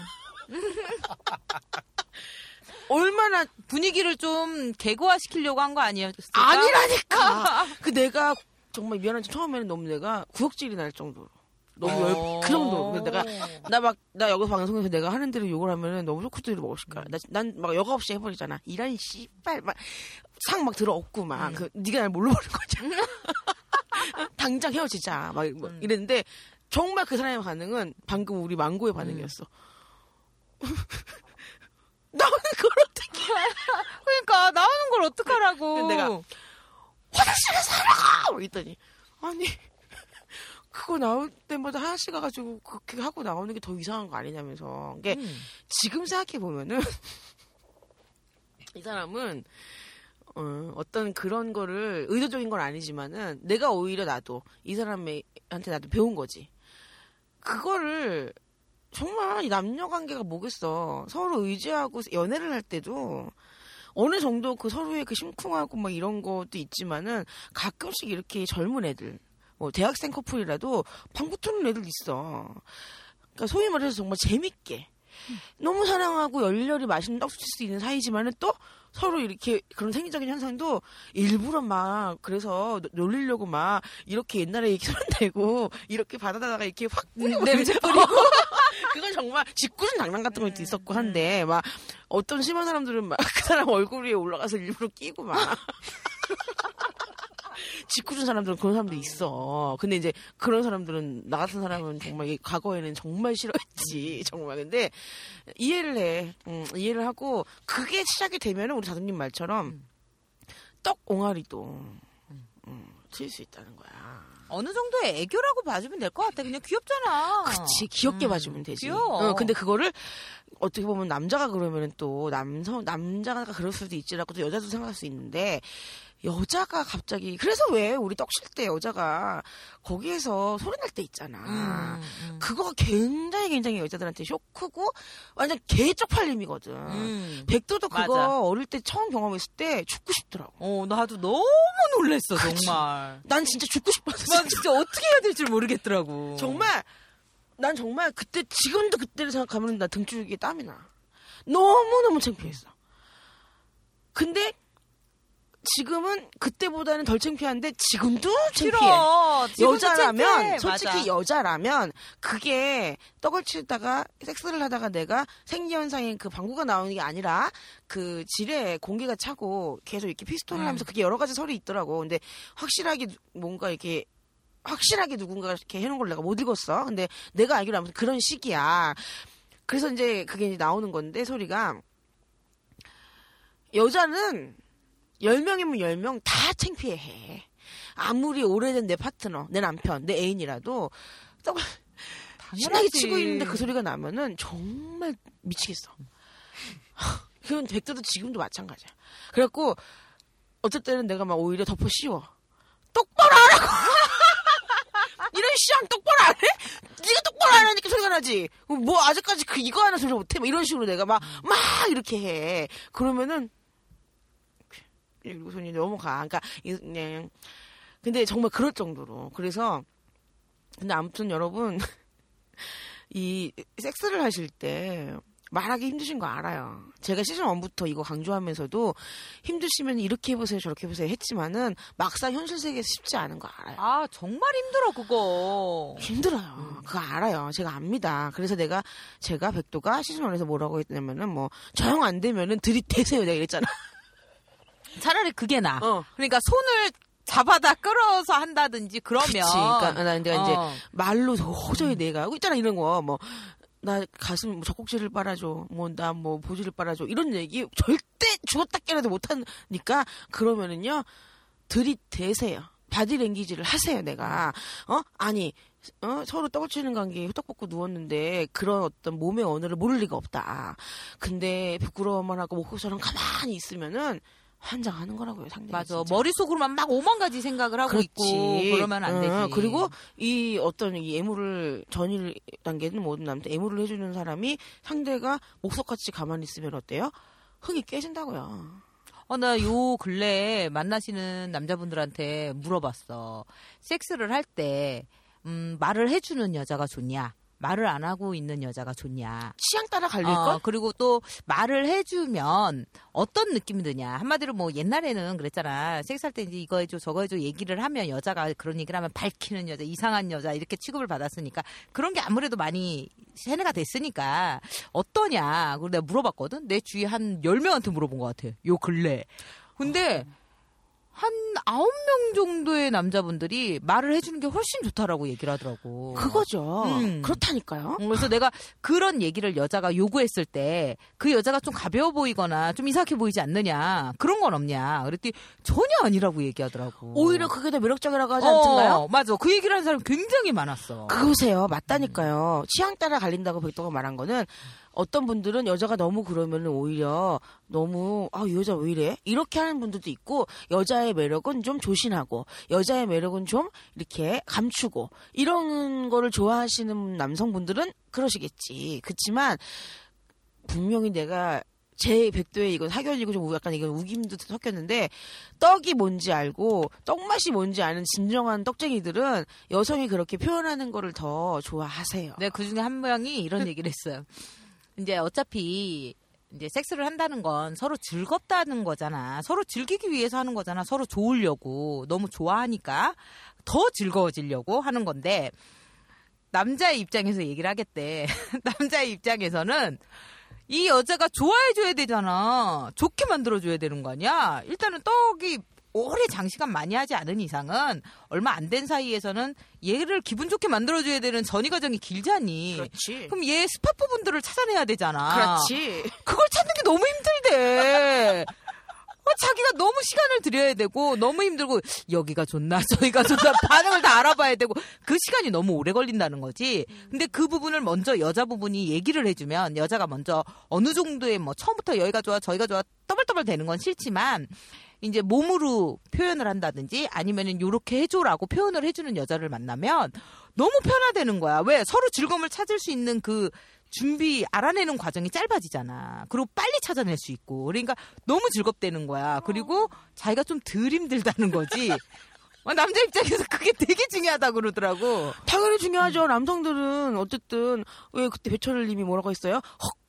얼마나 분위기를 좀 개고화 시키려고 한 거 아니에요? 아니라니까. 그 내가 정말 미안한지 처음에는 너무 내가 구역질이 날 정도로. 너무 어. 열, 그 정도로. 근데 내가, 나 막, 나 여기서 방송에서 내가 하는 대로 욕을 하면은 너무 쇼크들이 먹으실 거야. 난막 여과 없이 해버리잖아. 이런 씨발, 막, 상 막 들어엎고 막, 그, 니가 날 뭘로 보는 거냐. 당장 헤어지자. 막, 뭐 이랬는데, 정말 그 사람의 반응은 방금 우리 망고의 반응이었어. 나오는 걸 어떻게 그러니까 나오는 걸 어떡하라고. 내가 화장실에서 하라고! 이랬더니, 아니, 그거 나올 때마다 하나씩 가가지고 그렇게 하고 나오는 게 더 이상한 거 아니냐면서. 이게 음. 지금 생각해 보면은, 이 사람은, 어, 어떤 그런 거를 의도적인 건 아니지만은, 내가 오히려 나도, 이 사람한테 나도 배운 거지. 그거를, 정말 이 남녀 관계가 뭐겠어. 서로 의지하고 연애를 할 때도, 어느 정도 그 서로의 그 심쿵하고 뭐 이런 것도 있지만은 가끔씩 이렇게 젊은 애들, 뭐 대학생 커플이라도 방구 트는 애들 있어. 그러니까 소위 말해서 정말 재밌게. 너무 사랑하고 열렬히 맛있는 떡칠수 있는 사이지만은 또 서로 이렇게 그런 생리적인 현상도 일부러 막 그래서 노- 놀리려고 막 이렇게 옛날에 이렇게 손 대고 이렇게 받았다가 이렇게 확 냄새 뿌리고. 그건 정말 짓궂은 장난 같은 것도 있었고 한데 막 어떤 심한 사람들은 막 그 사람 얼굴 위에 올라가서 일부러 끼고 막 짓궂은 사람들은 그런 사람도 있어. 근데 이제 그런 사람들은 나 같은 사람은 정말 이 과거에는 정말 싫어했지 정말. 근데 이해를 해. 음, 이해를 하고 그게 시작이 되면은 우리 다솜님 말처럼 떡 옹알이도 음, 칠수 있다는 거야. 어느 정도의 애교라고 봐주면 될 것 같아. 그냥 귀엽잖아. 그치 귀엽게 음, 봐주면 되지. 귀여워. 어, 근데 그거를 어떻게 보면 남자가 그러면은 또 남성 남자가 그럴 수도 있지라고 또 여자도 생각할 수 있는데 여자가 갑자기 그래서 왜 우리 떡실 때 여자가 거기에서 소리 날 때 있잖아. 음, 음. 그거가 굉장히 굉장히 여자들한테 쇼크고 완전 개 쪽팔림이거든. 음. 백도도 그거 맞아. 어릴 때 처음 경험했을 때 죽고 싶더라고. 어, 나도 너무 놀랬어, 그치. 정말. 난 진짜 죽고 싶었어. 난 진짜 어떻게 해야 될지 모르겠더라고. 정말 난 정말 그때 지금도 그때를 생각하면 나 등줄기에 땀이 나. 너무 너무 창피했어. 근데 지금은 그때보다는 덜 창피한데 지금도 창피해. 싫어. 지금도 여자라면 창피해. 솔직히 맞아. 여자라면 그게 떡을 치다가 섹스를 하다가 내가 생리 현상인 그 방구가 나오는 게 아니라 그 질에 공기가 차고 계속 이렇게 피스톤을 음. 하면서 그게 여러 가지 설이 있더라고. 근데 확실하게 누- 뭔가 이렇게 확실하게 누군가가 이렇게 해놓은 걸 내가 못 읽었어. 근데 내가 알기로 아무튼 그런 식이야. 그래서 이제 그게 이제 나오는 건데 소리가 여자는 10명이면 10명 다 창피해 해. 아무리 오래된 내 파트너, 내 남편, 내 애인이라도 떡을 신나게. 치고 있는데 그 소리가 나면은 정말 미치겠어. 그건 백도도 지금도 마찬가지야. 그래갖고 어쩔 때는 내가 막 오히려 덮어 씌워. 똑바로 하라고! 이런 시험 똑바로 안 해? 네가 똑바로 안 하니까 소리가 나지. 뭐 아직까지 그 이거 하나 소리 못해? 막 이런 식으로 내가 막 막 이렇게 해. 그러면은 그리고 손이 넘어가. 그러니까 이- 그냥 근데 정말 그럴 정도로. 그래서 근데 아무튼 여러분 이 섹스를 하실 때 말하기 힘드신 거 알아요. 제가 시즌 1부터 이거 강조하면서도 힘드시면 이렇게 해보세요, 저렇게 해보세요 했지만은 막상 현실 세계에서 쉽지 않은 거 알아요. 아, 정말 힘들어, 그거. 힘들어요. 그거 알아요. 제가 압니다. 그래서 내가 제가 백도가 시즌 1에서 뭐라고 했냐면은 뭐 저형 안 되면은 들이대세요 내가 이랬잖아. 차라리 그게 나. 어. 그러니까 손을 잡아다 끌어서 한다든지 그러면. 그치. 그러니까 나 내가 이제 어. 말로 도저히 내가 하고 있잖아 이런 거 뭐. 나 가슴 뭐 젖꼭지를 빨아줘, 뭐나뭐 보지를 빨아줘 이런 얘기 절대 죽었다 깨라도 못하니까 그러면은요 들이대세요. 바디랭귀지를 하세요. 내가 어 아니 어 서로 떡을 치는 관계에 후딱 벗고 누웠는데 그런 어떤 몸의 언어를 모를 리가 없다. 근데 부끄러워만 하고 목소리처럼 가만히 있으면은 환장하는 거라고요 상대가. 맞아. 진짜. 머릿속으로만 막 오만 가지 생각을 하고 그렇지. 있고 그러면 안 어, 되지. 그리고 이 어떤 이 애무를 전일 단계는 모든 남자 애무를 해주는 사람이 상대가 목석같이 가만히 있으면 어때요? 흥이 깨진다고요. 어, 나 요 근래에 만나시는 남자분들한테 물어봤어. 섹스를 할 때, 음, 말을 해주는 여자가 좋냐? 말을 안 하고 있는 여자가 좋냐? 취향 따라 갈릴걸? 어, 그리고 또 말을 해주면 어떤 느낌이 드냐. 한마디로 뭐 옛날에는 그랬잖아. 섹스할 때 이제 이거 해줘, 저거 해줘 얘기를 하면 여자가 그런 얘기를 하면 밝히는 여자, 이상한 여자 이렇게 취급을 받았으니까 그런 게 아무래도 많이 세뇌가 됐으니까 어떠냐. 그리고 내가 물어봤거든. 내 주위에 한 10명한테 물어본 것 같아. 요 근래. 근데 한 아홉 명 정도의 남자분들이 말을 해주는 게 훨씬 좋다라고 얘기를 하더라고. 그거죠. 음. 그렇다니까요. 음, 그래서 내가 그런 얘기를 여자가 요구했을 때 그 여자가 좀 가벼워 보이거나 좀 이상하게 보이지 않느냐 그런 건 없냐 그랬더니 전혀 아니라고 얘기하더라고 오히려 그게 더 매력적이라고 하지 않던가요? 어, 맞아 그 얘기를 하는 사람 굉장히 많았어 그거세요. 맞다니까요. 취향 따라 갈린다고 백도가 말한 거는 어떤 분들은 여자가 너무 그러면 오히려 너무 아, 이 여자 왜 이래? 이렇게 하는 분들도 있고 여자의 매력은 좀 조신하고 여자의 매력은 좀 이렇게 감추고 이런 거를 좋아하시는 남성분들은 그러시겠지. 그렇지만 분명히 내가 제 백도에 이건 사견이고 좀 우- 약간 이건 우김도 섞였는데 떡이 뭔지 알고 떡맛이 뭔지 아는 진정한 떡쟁이들은 여성이 그렇게 표현하는 거를 더 좋아하세요. 내가 그 중에 한 명이 이런 얘기를 했어요 이제 어차피 이제 섹스를 한다는 건 서로 즐겁다는 거잖아. 서로 즐기기 위해서 하는 거잖아. 서로 좋으려고. 너무 좋아하니까 더 즐거워지려고 하는 건데 남자의 입장에서 얘기를 하겠대. 남자의 입장에서는 이 여자가 좋아해줘야 되잖아. 좋게 만들어줘야 되는 거 아니야? 일단은 떡이 오래 장시간 많이 하지 않은 이상은 얼마 안 된 사이에서는 얘를 기분 좋게 만들어줘야 되는 전희 과정이 길잖니. 그렇지. 그럼 얘 spot 부분들을 찾아내야 되잖아. 그렇지. 그걸 찾는 게 너무 힘들대. 어, 자기가 너무 시간을 들여야 되고 너무 힘들고 여기가 좋나 저기가 좋나 반응을 다 알아봐야 되고 그 시간이 너무 오래 걸린다는 거지. 근데 그 부분을 먼저 여자 부분이 얘기를 해주면 여자가 먼저 어느 정도의 뭐 처음부터 여기가 좋아 저기가 좋아 떠벌떠벌 되는 건 싫지만 이제 몸으로 표현을 한다든지 아니면은 요렇게 해줘라고 표현을 해주는 여자를 만나면 너무 편하다는 거야. 왜 서로 즐거움을 찾을 수 있는 그 준비 알아내는 과정이 짧아지잖아. 그리고 빨리 찾아낼 수 있고. 그러니까 너무 즐겁다는 거야. 그리고 자기가 좀 덜 힘들다는 거지. 어, 남자 입장에서 그게 되게 중요하다고 그러더라고. 당연히 중요하죠. 남성들은 어쨌든 왜 그때 배철님이 뭐라고 했어요?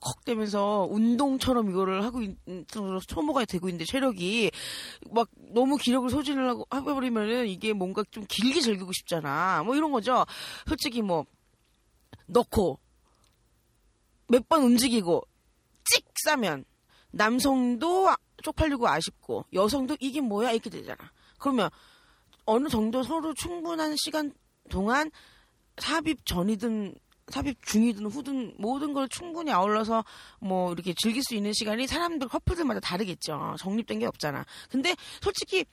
헉헉 대면서 운동처럼 이거를 하고 있는 소모가 되고 있는데 체력이 막 너무 기력을 소진을 하고 해버리면은 이게 뭔가 좀 길게 즐기고 싶잖아. 뭐 이런 거죠. 솔직히 뭐 넣고 몇 번 움직이고 찍 싸면 남성도 아- 쪽팔리고 아쉽고 여성도 이게 뭐야 이렇게 되잖아. 그러면 어느 정도 서로 충분한 시간 동안 삽입 전이든 삽입 중이든 후든 모든 걸 충분히 아울러서 뭐 이렇게 즐길 수 있는 시간이 사람들 커플들마다 다르겠죠. 정립된 게 없잖아. 근데 솔직히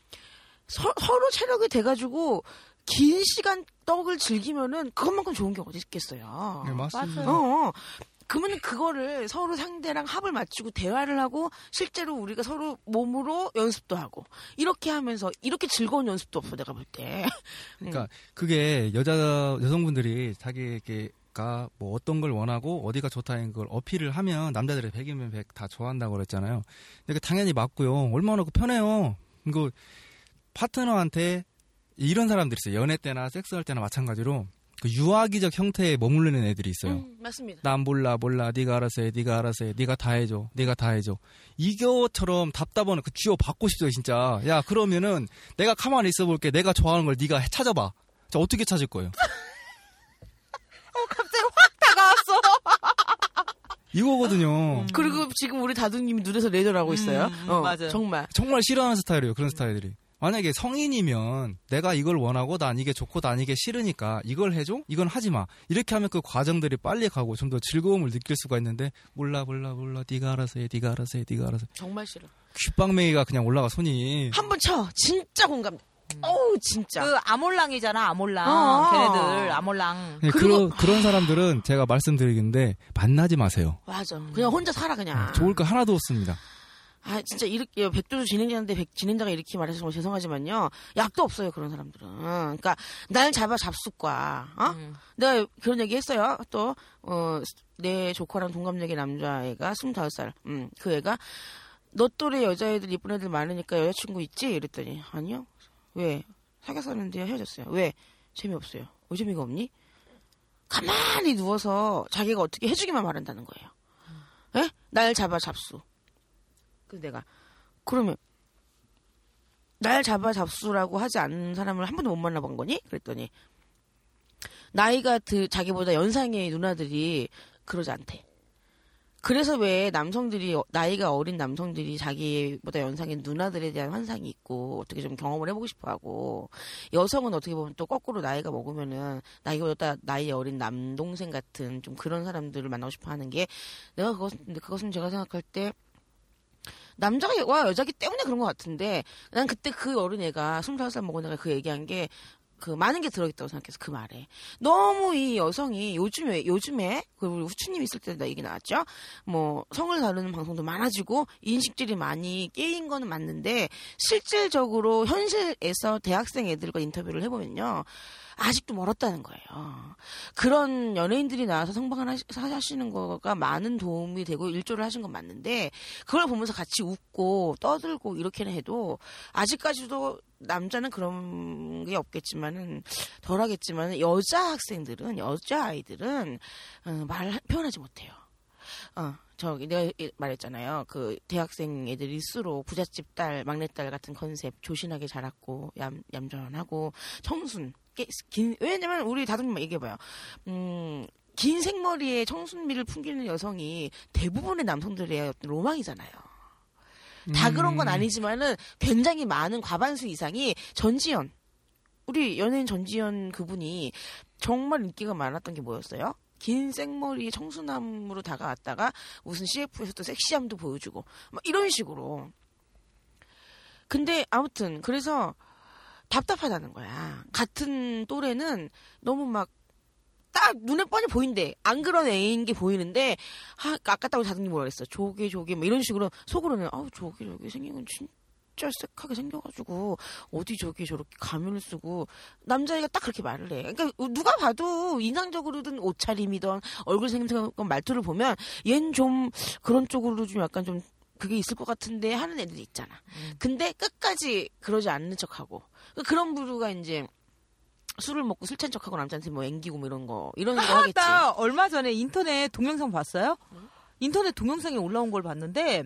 서, 로 체력이 돼가지고 긴 시간 떡을 즐기면은 그것만큼 좋은 게 어디 있겠어요. 네, 맞습니다. 맞아요. 어. 그러면 그거를 서로 상대랑 합을 맞추고 대화를 하고 실제로 우리가 서로 몸으로 연습도 하고 이렇게 하면서 이렇게 즐거운 연습도 없어 내가 볼 때. 그러니까 그게 여자 여성분들이 자기가 뭐 어떤 걸 원하고 어디가 좋다는 걸 어필을 하면 남자들이 100이면 100 다 좋아한다고 그랬잖아요. 근데 그 당연히 맞고요. 얼마나 그 편해요. 그 파트너한테 이런 사람들이 있어요. 연애 때나 섹스할 때나 마찬가지로 그 유아기적 형태에 머무르는 애들이 있어요. 음, 맞습니다. 난 몰라 몰라 네가 알아서 해 네가 알아서 해 네가 다 해줘 네가 다 해줘 이것처럼 답답한 그 쥐어 받고 싶어요 진짜 야 그러면은 내가 가만히 있어 볼게 내가 좋아하는 걸 네가 찾아봐 자 어떻게 찾을 거예요 갑자기 확 다가왔어. 이거거든요 그리고 지금 우리 다둥님이 눈에서 내려나고 있어요. 음, 어, 맞아요. 정말. 정말 싫어하는 스타일이에요 그런 스타일들이 만약에 성인이면 내가 이걸 원하고 난 이게 좋고 난 이게 싫으니까 이걸 해줘 이건 하지 마 이렇게 하면 그 과정들이 빨리 가고 좀 더 즐거움을 느낄 수가 있는데 몰라 몰라 몰라 네가 알아서 해 네가 알아서 해 네가 알아서 해 정말 싫어. 귓방맹이가 그냥 올라가 손이 한 번 쳐. 진짜 공감. 어우, 진짜. 그 아몰랑이잖아 아몰랑. 어. 걔네들 아몰랑. 네, 그리고- 그런 그런 사람들은 제가 말씀드리는데 만나지 마세요. 맞아. 그냥 혼자 살아, 그냥. 좋을 거 하나도 없습니다. 아, 진짜 이렇게 백두주 진행자인데 백, 진행자가 이렇게 말해서 정말 죄송하지만요. 약도 없어요, 그런 사람들은. 그러니까 날 잡아 잡숫과 어? 음. 내가 그런 얘기 했어요. 또, 어, 내 조카랑 동갑내기 남자애가 25살. 음, 그 애가 너 또래 여자애들 이쁜 애들 많으니까 여자친구 있지? 이랬더니 아니요. 왜? 사귀었었는데 헤어졌어요. 왜? 재미없어요. 왜 재미가 없니? 가만히 누워서 자기가 어떻게 해주기만 말한다는 거예요. 에? 날 잡아 잡수. 그래서 내가 그러면 날 잡아 잡수라고 하지 않는 사람을 한 번도 못 만나본 거니? 그랬더니 나이가 드, 자기보다 연상의 누나들이 그러지 않대. 그래서 왜 남성들이 어- 나이가 어린 남성들이 자기보다 연상의 누나들에 대한 환상이 있고 어떻게 좀 경험을 해보고 싶어하고 여성은 어떻게 보면 또 거꾸로 나이가 먹으면은 나이보다 나이 어린 남동생 같은 좀 그런 사람들을 만나고 싶어하는 게 내가 그것 근데 그것은 제가 생각할 때 남자와 여자기 때문에 그런 것 같은데 난 그때 그 어린 애가 스물다섯 살 먹은 애가 그 얘기한 게 그 많은 게 들어있다고 생각해서 그 말에. 너무 이 여성이 요즘에 요즘에 그 우리 후추님 있을 때도 얘기 나왔죠? 뭐 성을 다루는 방송도 많아지고 인식질이 많이 깨인 거는 맞는데 실질적으로 현실에서 대학생 애들과 인터뷰를 해보면요 아직도 멀었다는 거예요. 그런 연예인들이 나와서 성방을 하시, 하시는 거가 많은 도움이 되고 일조를 하신 건 맞는데 그걸 보면서 같이 웃고 떠들고 이렇게는 해도 아직까지도 남자는 그런 게 없겠지만은 덜하겠지만 여자 학생들은 여자 아이들은 어, 말 표현하지 못해요. 어, 저기 내가 이- 말했잖아요. 그 대학생 스스로 부잣집 딸, 막내딸 같은 컨셉 조신하게 자랐고 얌 얌전하고 청순. 깨- 긴 왜냐면 우리 다둥님 얘기해봐요. 음. 긴 생머리에 청순미를 풍기는 여성이 대부분의 남성들의 로망이잖아요. 다 그런 건 음. 아니지만은 굉장히 많은 과반수 이상이 전지현 우리 연예인 전지현 그분이 정말 인기가 많았던 게 뭐였어요? 긴 생머리에 청순함으로 다가왔다가 무슨 CF에서 도 섹시함도 보여주고 막 이런 식으로. 근데 아무튼 그래서 답답하다는 거야. 같은 또래는 너무 막 딱 눈에 뻔히 보인대. 안 그런 애인 게 보이는데 아, 아까다고 자등님 뭐라 그랬어. 조개 조개 뭐 이런 식으로 속으로는 아우 조개 조개 생긴 건 진짜 색하게 생겨가지고 어디 저기 저렇게 가면을 쓰고 남자애가 딱 그렇게 말을 해. 그러니까 누가 봐도 인상적으로든 옷차림이든 얼굴 생김새건 말투를 보면 얜 좀 그런 쪽으로 좀 약간 좀 그게 있을 것 같은데 하는 애들이 있잖아. 근데 끝까지 그러지 않는 척하고 그런 부류가 이제 술을 먹고 술 취한 척하고 남자한테 뭐 앵기고 뭐 이런 거 이런 거 하겠지. 나 얼마 전에 인터넷 동영상 봤어요? 인터넷 동영상에 올라온 걸 봤는데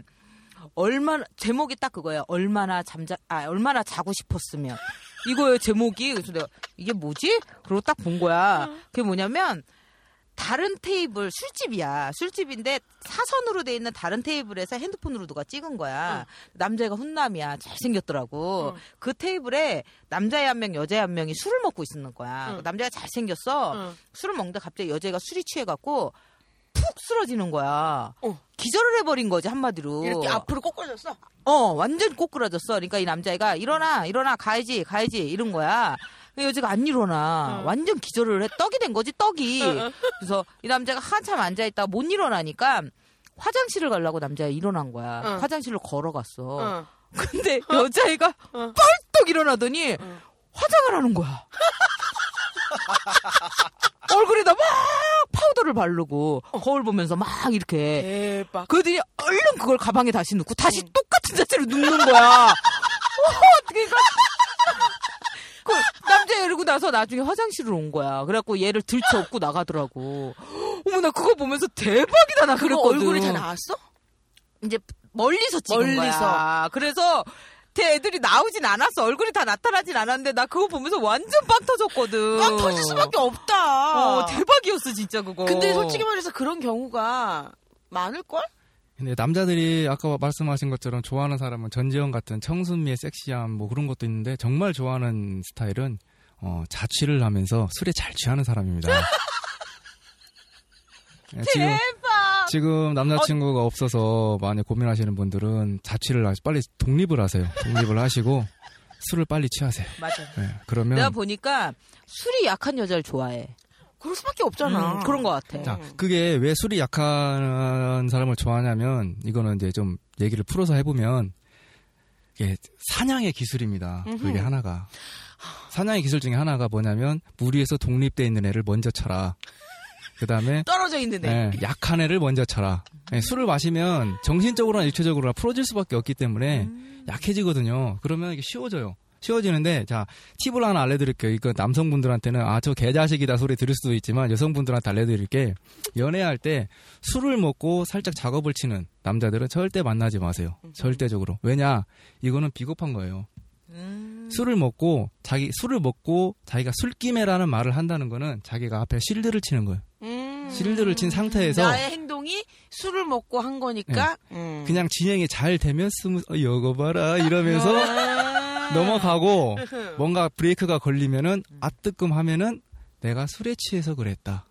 얼마나 제목이 딱 그거예요. 얼마나 잠자 아 얼마나 자고 싶었으면 이거예요 제목이. 그래서 내가 이게 뭐지? 그러고 딱 본 거야. 그게 뭐냐면 다른 테이블 술집이야. 술집인데 사선으로 돼 있는 다른 테이블에서 핸드폰으로 누가 찍은 거야. 남자애가 훈남이야. 잘생겼더라고. 응. 그 테이블에 남자애 한 명, 여자애 한 명이 술을 먹고 있는 거야. 응. 남자가 잘생겼어. 응. 술을 먹는데 갑자기 여자애가 술이 취해갖고 푹 쓰러지는 거야. 어. 기절을 해버린 거지 한마디로. 이렇게 앞으로 꼬꾸라졌어. 어 완전 꼬꾸라졌어. 그러니까 이 남자애가 일어나 일어나 가야지 가야지 이런 거야. 여자가 안 일어나. 응. 완전 기절을 해. 떡이 된 거지 떡이. 응, 그래서 이 남자가 한참 앉아있다가 못 일어나니까 화장실을 가려고 남자가 일어난 거야. 응. 화장실로 걸어갔어. 어. 근데 여자애가 어. 뻘떡 일어나더니 응. 화장을 하는 거야. 얼굴에다 막 파우더를 바르고 거울 보면서 막 이렇게 대박. 그러더니 얼른 그걸 가방에 다시 넣고 다시 똑같은 자세로 눕는 거야. 어, 그러니까 그 남자 이러고 나서 나중에 화장실을 온 거야. 그래갖고 얘를 들쳐 업고 나가더라고. 어머 나 그거 보면서 대박이다 나 그거 그랬거든. 얼굴이 다 나왔어? 이제 멀리서 찍은 멀리서. 거야. 그래서 걔 애들이 나오진 않았어. 얼굴이 다 나타나진 않았는데 나 그거 보면서 완전 빵 터졌거든. 빵 터질 수밖에 없다. 어, 대박이었어 진짜 그거. 근데 솔직히 말해서 그런 경우가 많을 걸? 근데 남자들이 아까 말씀하신 것처럼 좋아하는 사람은 전지현 같은 청순미의 섹시함 뭐 그런 것도 있는데 정말 좋아하는 스타일은 어, 자취를 하면서 술에 잘 취하는 사람입니다. 예, 지금 대박. 지금 남자친구가 없어서 많이 고민하시는 분들은 자취를 하- 빨리 독립을 하세요. 독립을 하시고 술을 빨리 취하세요. 맞아. 예, 그러면 내가 보니까 술이 약한 여자를 좋아해. 그럴 수밖에 없잖아. 음, 그런 것 같아. 자, 그게 왜 술이 약한 사람을 좋아하냐면, 이거는 이제 좀 얘기를 풀어서 해보면, 이게 사냥의 기술입니다. 그게 음흠. 하나가. 사냥의 기술 중에 하나가 뭐냐면, 물 위에서 독립돼 있는 애를 먼저 쳐라. 그다음에 떨어져 있는 애. 예, 약한 애를 먼저 쳐라. 예, 술을 마시면 정신적으로나 육체적으로나 풀어질 수밖에 없기 때문에 음. 약해지거든요. 그러면 이게 쉬워져요. 쉬워지는데 자 팁을 하나 알려드릴게요. 이거 남성분들한테는 아 저 개자식이다 소리 들을 수도 있지만 여성분들한테 알려드릴 게 연애할 때 술을 먹고 살짝 작업을 치는 남자들은 절대 만나지 마세요. 절대적으로 왜냐 이거는 비겁한 거예요. 음. 술을 먹고 자기 술을 먹고 자기가 술김에라는 말을 한다는 거는 자기가 앞에 실드를 치는 거예요. 음. 실드를 친 상태에서 나의 행동이 술을 먹고 한 거니까 음. 그냥 진행이 잘 되면 스무 어, 이거 봐라 이러면서 아. 넘어가고 뭔가 브레이크가 걸리면은 아뜨끔 하면은 내가 술에 취해서 그랬다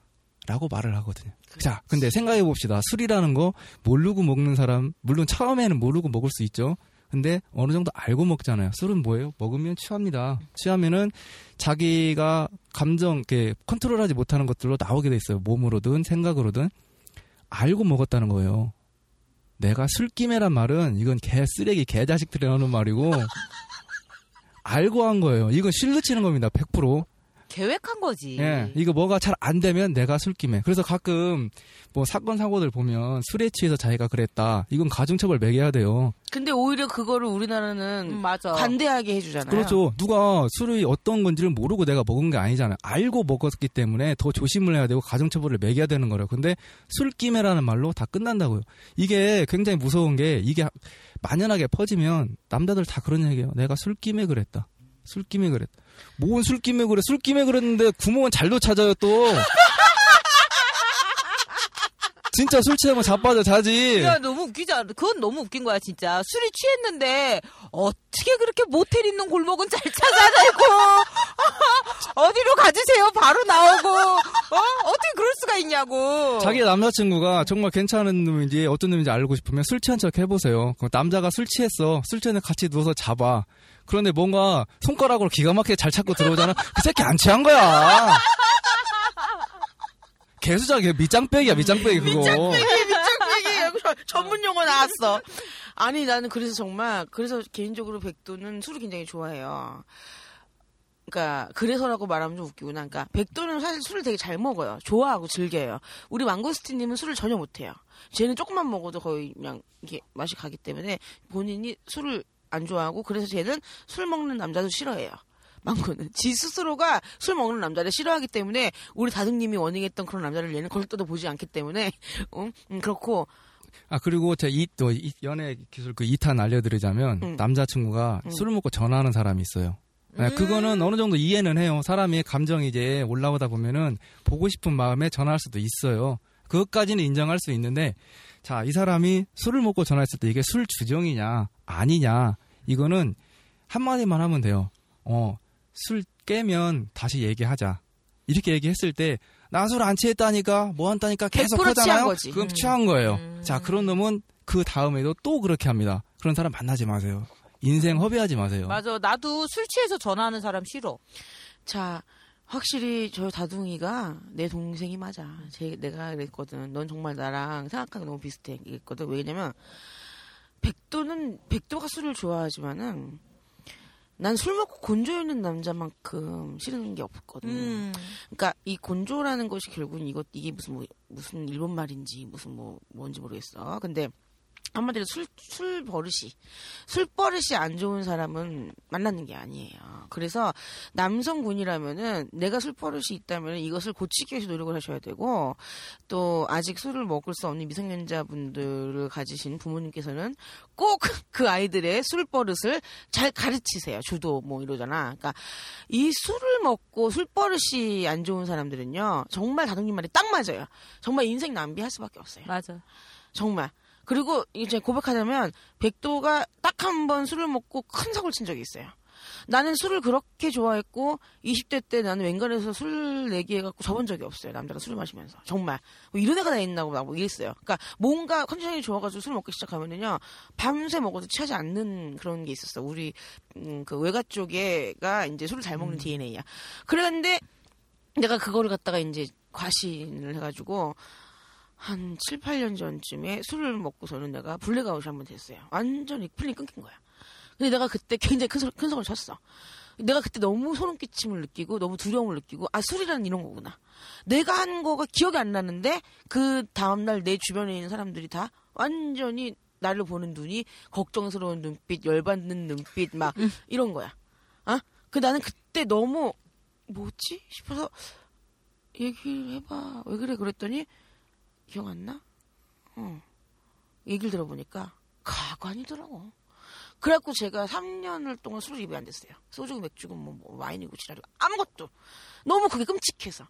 라고 말을 하거든요. 자, 근데 생각해 봅시다. 술이라는 거 모르고 먹는 사람 물론 처음에는 모르고 먹을 수 있죠. 근데 어느 정도 알고 먹잖아요. 술은 뭐예요? 먹으면 취합니다. 취하면은 자기가 감정 이렇게 컨트롤하지 못하는 것들로 나오게 돼 있어요. 몸으로든 생각으로든 알고 먹었다는 거예요. 내가 술김에란 말은 이건 개 쓰레기 개 자식들이 하는 말이고 알고 한 거예요. 이건 실드 치는 겁니다. 100%. 계획한 거지. 예. 이거 뭐가 잘 안 되면 내가 술김에. 그래서 가끔 뭐 사건 사고들 보면 술에 취해서 자기가 그랬다. 이건 가중처벌 매겨야 돼요. 근데 오히려 그거를 우리나라는 음, 맞아. 관대하게 해주잖아요. 그렇죠. 누가 술이 어떤 건지를 모르고 내가 먹은 게 아니잖아요. 알고 먹었기 때문에 더 조심을 해야 되고 가중처벌을 매겨야 되는 거예요. 근데 술김에라는 말로 다 끝난다고요. 이게 굉장히 무서운 게 이게 만연하게 퍼지면 남자들 다 그런 얘기해요. 내가 술김에 그랬다. 술김에 그랬다. 뭔 술김에 그래? 술김에 그랬는데 구멍은 잘도 찾아요 또. 진짜 술 취하면 자빠져 자지. 야, 너무 웃기지 않아? 그건 너무 웃긴 거야, 진짜. 술이 취했는데, 어떻게 그렇게 모텔 있는 골목은 잘 찾아내고, 어디로 가주세요? 바로 나오고, 어? 어떻게 그럴 수가 있냐고. 자기 남자친구가 정말 괜찮은 놈인지 어떤 놈인지 알고 싶으면 술 취한 척 해보세요. 그 남자가 술 취했어. 술 취했는데 같이 누워서 잡아. 그런데 뭔가 손가락으로 기가 막히게 잘 찾고 들어오잖아. 그 새끼 안 취한 거야. 개수작 밑장빼기야 밑장빼기 그거. 밑장빼기 여기 전문 용어 나왔어. 아니 나는 그래서 정말 그래서 개인적으로 백도는 술을 굉장히 좋아해요. 그러니까 그래서라고 말하면 좀 웃기구나. 그러니까 백도는 사실 술을 되게 잘 먹어요. 좋아하고 즐겨요. 우리 망고스틴님은 술을 전혀 못해요. 쟤는 조금만 먹어도 거의 그냥 이게 맛이 가기 때문에 본인이 술을 안 좋아하고 그래서 쟤는 술 먹는 남자도 싫어해요. 망고는 지 스스로가 술 먹는 남자를 싫어하기 때문에 우리 다둥님이 원행했던 그런 남자를 얘는 걸떠도 보지 않기 때문에 음, 음, 그렇고 아 그리고 제가 이또 연애 기술 그 2탄 알려드리자면 음. 남자친구가 음. 술을 먹고 전화하는 사람이 있어요. 네, 그거는 어느 정도 이해는 해요. 사람의 감정이 이제 올라오다 보면은 보고 싶은 마음에 전화할 수도 있어요. 그것까지는 인정할 수 있는데 자 이 사람이 술을 먹고 전화했을 때 이게 술 주정이냐 아니냐 이거는 한마디만 하면 돼요. 어 술 깨면 다시 얘기하자. 이렇게 얘기했을 때 나 술 안 취했다니까 뭐 한다니까 계속 100% 취한 하잖아요. 거지. 그럼 음. 취한 거예요. 음. 자 그런 놈은 그 다음에도 또 그렇게 합니다. 그런 사람 만나지 마세요. 인생 허비하지 마세요. 맞아. 나도 술 취해서 전화하는 사람 싫어. 자 확실히 저 다둥이가 내 동생이 맞아. 제, 내가 그랬거든. 넌 정말 나랑 생각하는 게 너무 비슷해. 이랬거든. 왜냐면 백도는 백도가 술을 좋아하지만은 난 술 먹고 곤조 있는 남자만큼 싫은 게 없거든. 음. 그러니까 이 곤조라는 것이 결국은 이것 이게 무슨 뭐, 무슨 일본 말인지 무슨 뭐 뭔지 모르겠어. 근데 한마디로 술, 술 버릇이, 술 버릇이 안 좋은 사람은 만나는 게 아니에요. 그래서 남성군이라면은 내가 술 버릇이 있다면 이것을 고치기 위해서 노력을 하셔야 되고 또 아직 술을 먹을 수 없는 미성년자분들을 가지신 부모님께서는 꼭 그 아이들의 술 버릇을 잘 가르치세요. 주도 뭐 이러잖아. 그러니까 이 술을 먹고 술 버릇이 안 좋은 사람들은요. 정말 다둥님 말이 딱 맞아요. 정말 인생 낭비할 수밖에 없어요. 맞아. 정말. 그리고 이제 고백하자면 백도가 딱 한 번 술을 먹고 큰 사고를 친 적이 있어요. 나는 술을 그렇게 좋아했고 20대 때 나는 웬간해서 술 내기 해갖고 접은 적이 없어요. 남자가 술을 마시면서 정말 뭐 이런 애가 다 있나 보다 뭐 이랬어요. 그러니까 뭔가 컨디션이 좋아가지고 술 먹기 시작하면은요 밤새 먹어도 취하지 않는 그런 게 있었어. 우리 음, 그 외가 쪽에가 이제 술을 잘 먹는 DNA야. 그랬는데 내가 그거를 갖다가 이제 과신을 해가지고 한 7, 8년 전쯤에 술을 먹고서는 내가 블랙아웃이 한 번 됐어요. 완전히 필름이 끊긴 거야. 근데 내가 그때 굉장히 큰, 소- 큰 소리를 쳤어. 내가 그때 너무 소름 끼침을 느끼고 너무 두려움을 느끼고 아 술이라는 이런 거구나. 내가 한 거가 기억이 안 나는데 그 다음날 내 주변에 있는 사람들이 다 완전히 나를 보는 눈이 걱정스러운 눈빛, 열받는 눈빛 막 이런 거야. 아? 그 나는 그때 너무 뭐지 싶어서 얘기를 해봐. 왜 그래 그랬더니 기억 안 나? 어. 얘기를 들어보니까 가관이더라고. 그래갖고 제가 3년을 동안 술을 입에 안 됐어요. 소주고 맥주고 뭐, 뭐 와인이고 지랄이고 아무것도. 너무 그게 끔찍해서.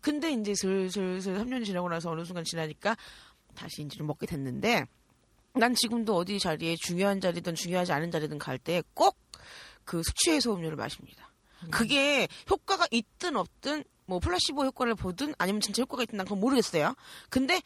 근데 이제 슬슬슬 3년이 지나고 나서 어느 순간 지나니까 다시 인지를 먹게 됐는데 난 지금도 어디 자리에 중요한 자리든 중요하지 않은 자리든 갈 때 꼭 그 숙취해소 음료를 마십니다. 그게 효과가 있든 없든 뭐 플라시보 효과를 보든 아니면 진짜 효과가 있든 난 그건 모르겠어요. 근데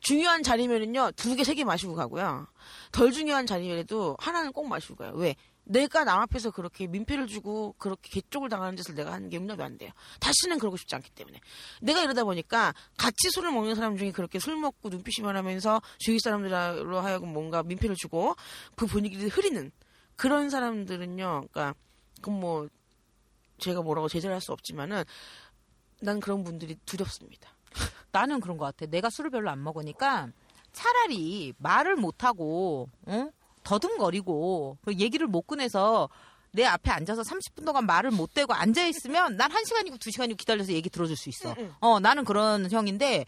중요한 자리면은요 두 개 세 개 마시고 가고요. 덜 중요한 자리에도 하나는 꼭 마시고 가요. 왜? 내가 남 앞에서 그렇게 민폐를 주고 그렇게 개쪽을 당하는 짓을 내가 하는 게 용납이 안 돼요. 다시는 그러고 싶지 않기 때문에. 내가 이러다 보니까 같이 술을 먹는 사람 중에 그렇게 술 먹고 눈빛이 변하면서 주위 사람들로 하여금 뭔가 민폐를 주고 그 분위기를 흐리는 그런 사람들은요. 그러니까 그건 뭐 제가 뭐라고 제재를 할 수 없지만은 난 그런 분들이 두렵습니다. 나는 그런 것 같아. 내가 술을 별로 안 먹으니까 차라리 말을 못하고, 어? 더듬거리고, 그 얘기를 못 꺼내서 내 앞에 앉아서 30분 동안 말을 못 대고 앉아있으면 난한 시간이고 두 시간이고 기다려서 얘기 들어줄 수 있어. 응, 응. 어, 나는 그런 형인데,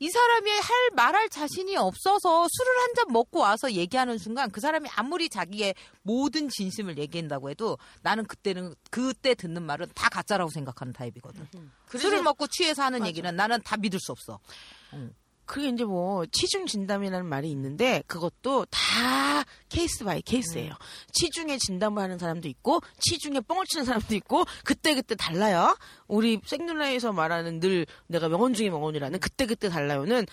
이 사람이 할 말할 자신이 없어서 술을 한 잔 먹고 와서 얘기하는 순간 그 사람이 아무리 자기의 모든 진심을 얘기한다고 해도 나는 그때는 그때 듣는 말은 다 가짜라고 생각하는 타입이거든. 술을 먹고 취해서 하는 맞아. 얘기는 나는 다 믿을 수 없어. 그게 이제 뭐 취중 진담이라는 말이 있는데 그것도 다 case by case예요. 취중에 진담을 하는 사람도 있고 취중에 뻥을 치는 사람도 있고 그때 그때 달라요. 우리 생눌라에서 말하는 늘 내가 명언 중에 명언이라는 그때 그때 달라요는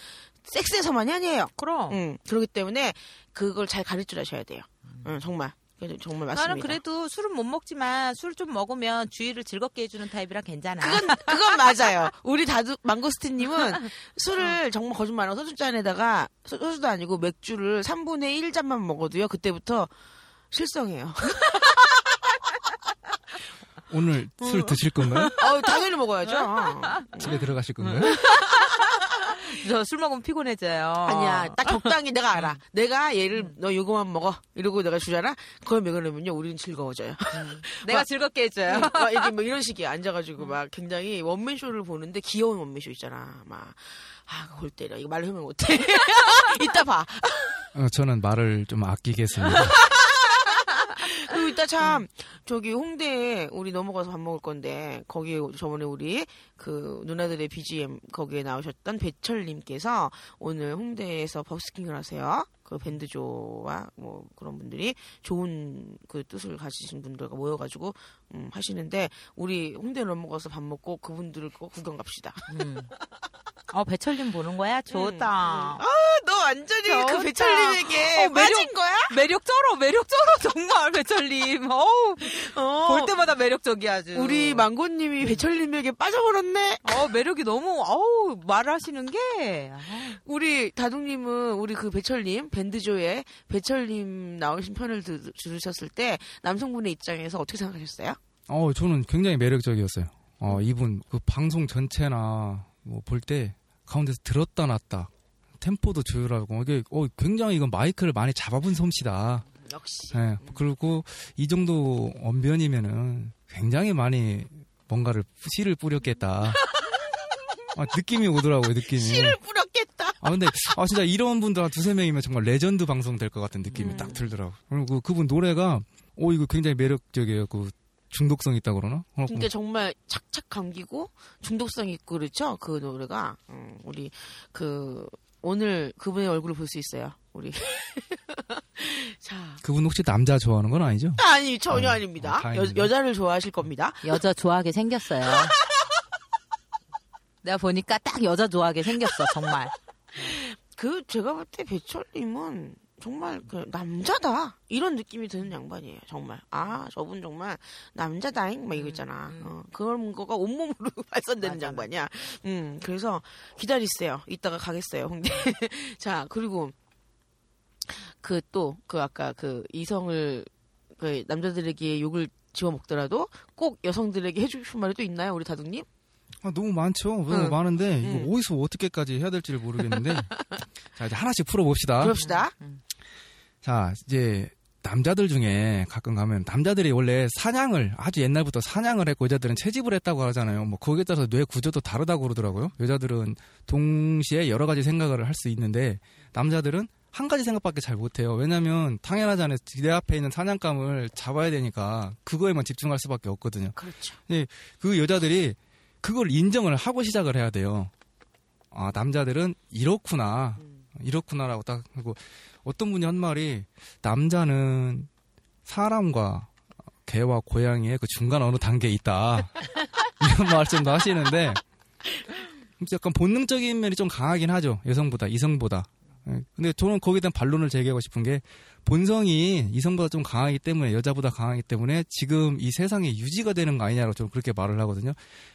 섹스에서만이 아니에요. 그럼. 음, 그렇기 때문에 그걸 잘 가르쳐 주셔야 돼요. 음, 정말 그래서 정말 맞습니다. 나는 그래도 술은 못 먹지만 술 좀 먹으면 주위를 즐겁게 해주는 타입이라 괜찮아. 그건 그건 맞아요. 우리 다두 망고스틴님은 술을 정말 거짓말 안 하고 소주잔에다가 소- 소주도 아니고 맥주를 3분의 1 잔만 먹어도요. 그때부터 실성해요. 오늘 술 드실 건가요? 아우 당연히 먹어야죠. 집에 들어가실 건가요? 저 술 먹으면 피곤해져요. 아니야, 딱 적당히 내가 알아. 내가 얘를 너 요거만 먹어 이러고 내가 주잖아. 그걸 먹으려면요, 우리는 즐거워져요. 내가 즐겁게 해줘요. 막 이렇게 뭐 이런 식이야. 앉아가지고 막 굉장히 원맨 쇼를 보는데 귀여운 원맨 쇼 있잖아. 막. 아, 골 때려. 이거 말로 설명 못해. 이따 봐. 어, 저는 말을 좀 아끼겠습니다. 이따 참 저기 홍대에 우리 넘어가서 밥 먹을 건데 거기에 저번에 우리 그 누나들의 BGM 거기에 나오셨던 배철님께서 오늘 홍대에서 버스킹을 하세요. 그 밴드조와 뭐 그런 분들이 좋은 그 뜻을 가지신 분들과 모여가지고 음, 하시는데 우리 홍대 넘어가서 밥 먹고 그분들을 꼭 구경 갑시다. 음. 어, 배철님 보는 거야? 좋다. 아, 너 완전히 좋다. 그 배철님에게 어, 매력- 빠진 거야? 매력 쩔어, 매력 쩔어, 정말, 배철님. 어우, 어. 볼 때마다 매력적이야, 아주. 우리 망고님이 배철님에게 빠져버렸네. 어, 매력이 너무, 어우, 말하시는 게. 아우. 우리 다둥님은 우리 그 배철님 밴드조에 배철님 나오신 편을 들, 들으셨을 때 남성분의 입장에서 어떻게 생각하셨어요? 어, 저는 굉장히 매력적이었어요. 어, 이분 그 방송 전체나 뭐 볼 때 가운데서 들었다 놨다 템포도 조율하고 이게 어, 굉장히 이건 마이크를 많이 잡아본 솜씨다. 역시 예. 그리고 이 정도 언변이면은 굉장히 많이 뭔가를 씨를 뿌렸겠다. 아, 느낌이 오더라고요, 느낌이. 씨를 뿌렸겠다. 아 근데 아 진짜 이런 분들 한 두세 명이면 정말 레전드 방송 될 것 같은 느낌이 음. 딱 들더라고. 그리고 그- 그분 노래가 오 이거 굉장히 매력적이에요. 그 중독성 있다 그러나? 어, 근데 정말 착착 감기고 중독성 있고 그렇죠 그 노래가 음, 우리 그 오늘 그분의 얼굴을 볼 수 있어요 우리 자 그분 혹시 남자 좋아하는 건 아니죠? 아니 전혀 어, 아닙니다 어, 여. 여자를 좋아하실 겁니다 여자 좋아하게 생겼어요. 내가 보니까 딱 여자 좋아하게 생겼어, 정말. 그 제가 볼 때 배철님은 정말 그 남자다 이런 느낌이 드는 양반이에요 정말 아 저분 정말 남자다잉 막 이거 있잖아 음. 어, 그런 거가 온몸으로 발산되는 맞아, 양반이야 음 그래서 기다리세요 이따가 가겠어요 홍대 자 그리고 그 또그 아까 그 이성을 그 남자들에게 욕을 집어먹더라도 꼭 여성들에게 해주고 싶은 말이 또 있나요, 우리 다둥님? 아, 너무 많죠. 너무 응. 많은데 응. 이거 어디서 어떻게까지 해야 될지를 모르겠는데 자 이제 하나씩 풀어봅시다. 그럽시다. 자 이제 남자들 중에 가끔 가면 남자들이 원래 사냥을 아주 옛날부터 사냥을 했고 여자들은 채집을 했다고 하잖아요. 뭐 거기에 따라서 뇌 구조도 다르다고 그러더라고요. 여자들은 동시에 여러 가지 생각을 할 수 있는데 남자들은 한 가지 생각밖에 잘 못해요. 왜냐하면 당연하잖아요. 내 앞에 있는 사냥감을 잡아야 되니까 그거에만 집중할 수밖에 없거든요. 그렇죠. 그 여자들이 그걸 인정을 하고 시작을 해야 돼요. 아, 남자들은 이렇구나. 이렇구나라고 딱 하고 어떤 분이 한 말이 남자는 사람과 개와 고양이의 그 중간 어느 단계에 있다. 이런 말씀도 하시는데 약간 본능적인 면이 좀 강하긴 하죠. 여성보다 이성보다. 예, 근데 저는 거기에 대한 반론을 제기하고 싶은 게 본성이 이성보다 좀 강하기 때문에 여자보다 강하기 때문에 지금 이 세상에 유지가 되는 거 아니냐고 저는 그렇게 말을 하거든요.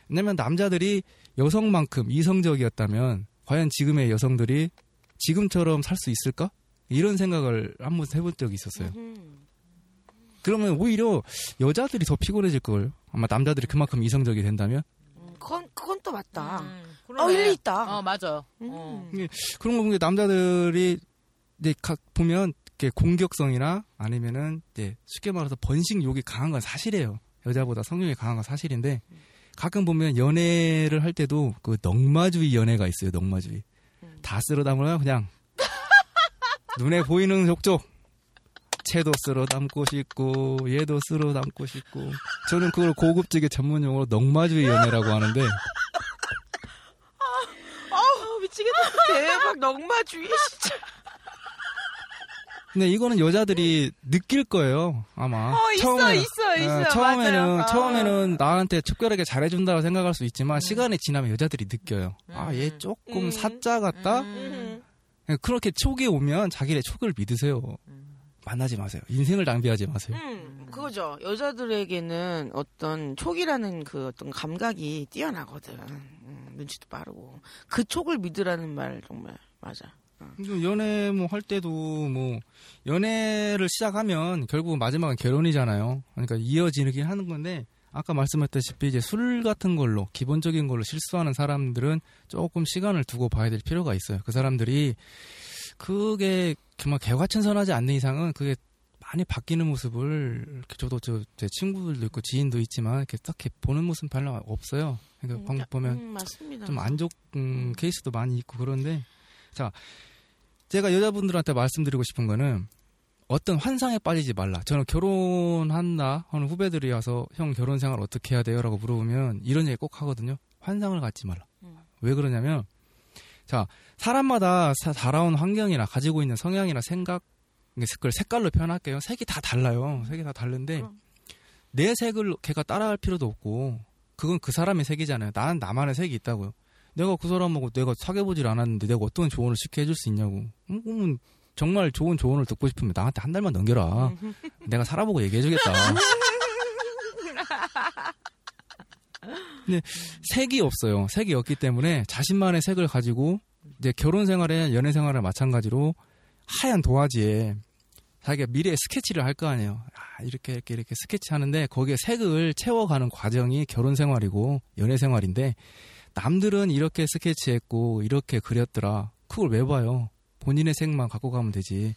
왜냐면 남자들이 여성만큼 이성적이었다면 과연 지금의 여성들이 지금처럼 살 수 있을까? 이런 생각을 한 번 해본 적이 있었어요. 음. 그러면 오히려 여자들이 더 피곤해질 걸. 아마 남자들이 그만큼 이성적이 된다면. 음, 그건 그건 또 맞다. 음, 어. 일리 있다. 어, 맞아. 음. 어. 그런 거 보면 남자들이 이제 각 보면 이렇게 공격성이나 아니면은 이제 쉽게 말해서 번식욕이 강한 건 사실이에요. 여자보다 성욕이 강한 건 사실인데 가끔 보면 연애를 할 때도 그 넉마주의 연애가 있어요. 넉마주의. 다 쓸어 담으면 그냥 눈에 보이는 족족 채도 쓸어 담고 싶고 얘도 쓸어 담고 싶고 저는 그걸 고급지게 전문 용어로 넉마주의 연애라고 하는데 아 미치겠다. 대박 넉마주의 진짜. 근데 이거는 여자들이 느낄 거예요 아마 어, 있어, 있어, 있어. 어, 처음에는 맞아요. 아. 처음에는 나한테 특별하게 잘해준다고 생각할 수 있지만 시간이 지나면 여자들이 느껴요 아얘 조금 음. 사짜 같다 음. 그렇게 촉이 오면 자기네 촉을 믿으세요 만나지 마세요 인생을 낭비하지 마세요 음, 그거죠. 여자들에게는 어떤 촉이라는 그 어떤 감각이 뛰어나거든. 음, 눈치도 빠르고. 그 촉을 믿으라는 말 정말 맞아. 좀 연애 뭐 할 때도 뭐 연애를 시작하면 결국 마지막은 결혼이잖아요. 그러니까 이어지긴 하는 건데 아까 말씀했다시피 이제 술 같은 걸로 기본적인 걸로 실수하는 사람들은 조금 시간을 두고 봐야 될 필요가 있어요. 그 사람들이 그게 정말 개과천선하지 않는 이상은 그게 많이 바뀌는 모습을 저도 저 제 친구들도 있고 지인도 있지만 이렇게 딱히 보는 모습 별로 없어요. 그러니까 방금 보면 음, 맞습니다. 좀안 좋은 케이스도 많이 있고 그런데 자 제가 여자분들한테 말씀드리고 싶은 거는 어떤 환상에 빠지지 말라. 저는 결혼한다 하는 후배들이 와서 형 결혼 생활 어떻게 해야 돼요?라고 물어보면 이런 얘기 꼭 하거든요. 환상을 갖지 말라. 음. 왜 그러냐면 자 사람마다 사- 살아온 환경이나 가지고 있는 성향이나 생각 그걸 색깔로 표현할게요. 색이 다 달라요. 색이 다 다른데 그럼. 내 색을 걔가 따라할 필요도 없고 그건 그 사람의 색이잖아요. 나는 나만의 색이 있다고요. 내가 그 사람하고 내가 사귀어보질 않았는데 내가 어떤 조언을 쉽게 해줄 수 있냐고. 음, 정말 좋은 조언을 듣고 싶으면 나한테 한 달만 넘겨라. 내가 살아보고 얘기해주겠다. 근데 색이 없어요. 색이 없기 때문에 자신만의 색을 가지고 이제 결혼 생활에 연애 생활에 마찬가지로 하얀 도화지에 자기가 미래의 스케치를 할 거 아니에요. 아, 이렇게 이렇게 이렇게 스케치 하는데 거기에 색을 채워가는 과정이 결혼 생활이고 연애 생활인데 남들은 이렇게 스케치했고 이렇게 그렸더라. 그걸 왜 봐요? 본인의 색만 갖고 가면 되지.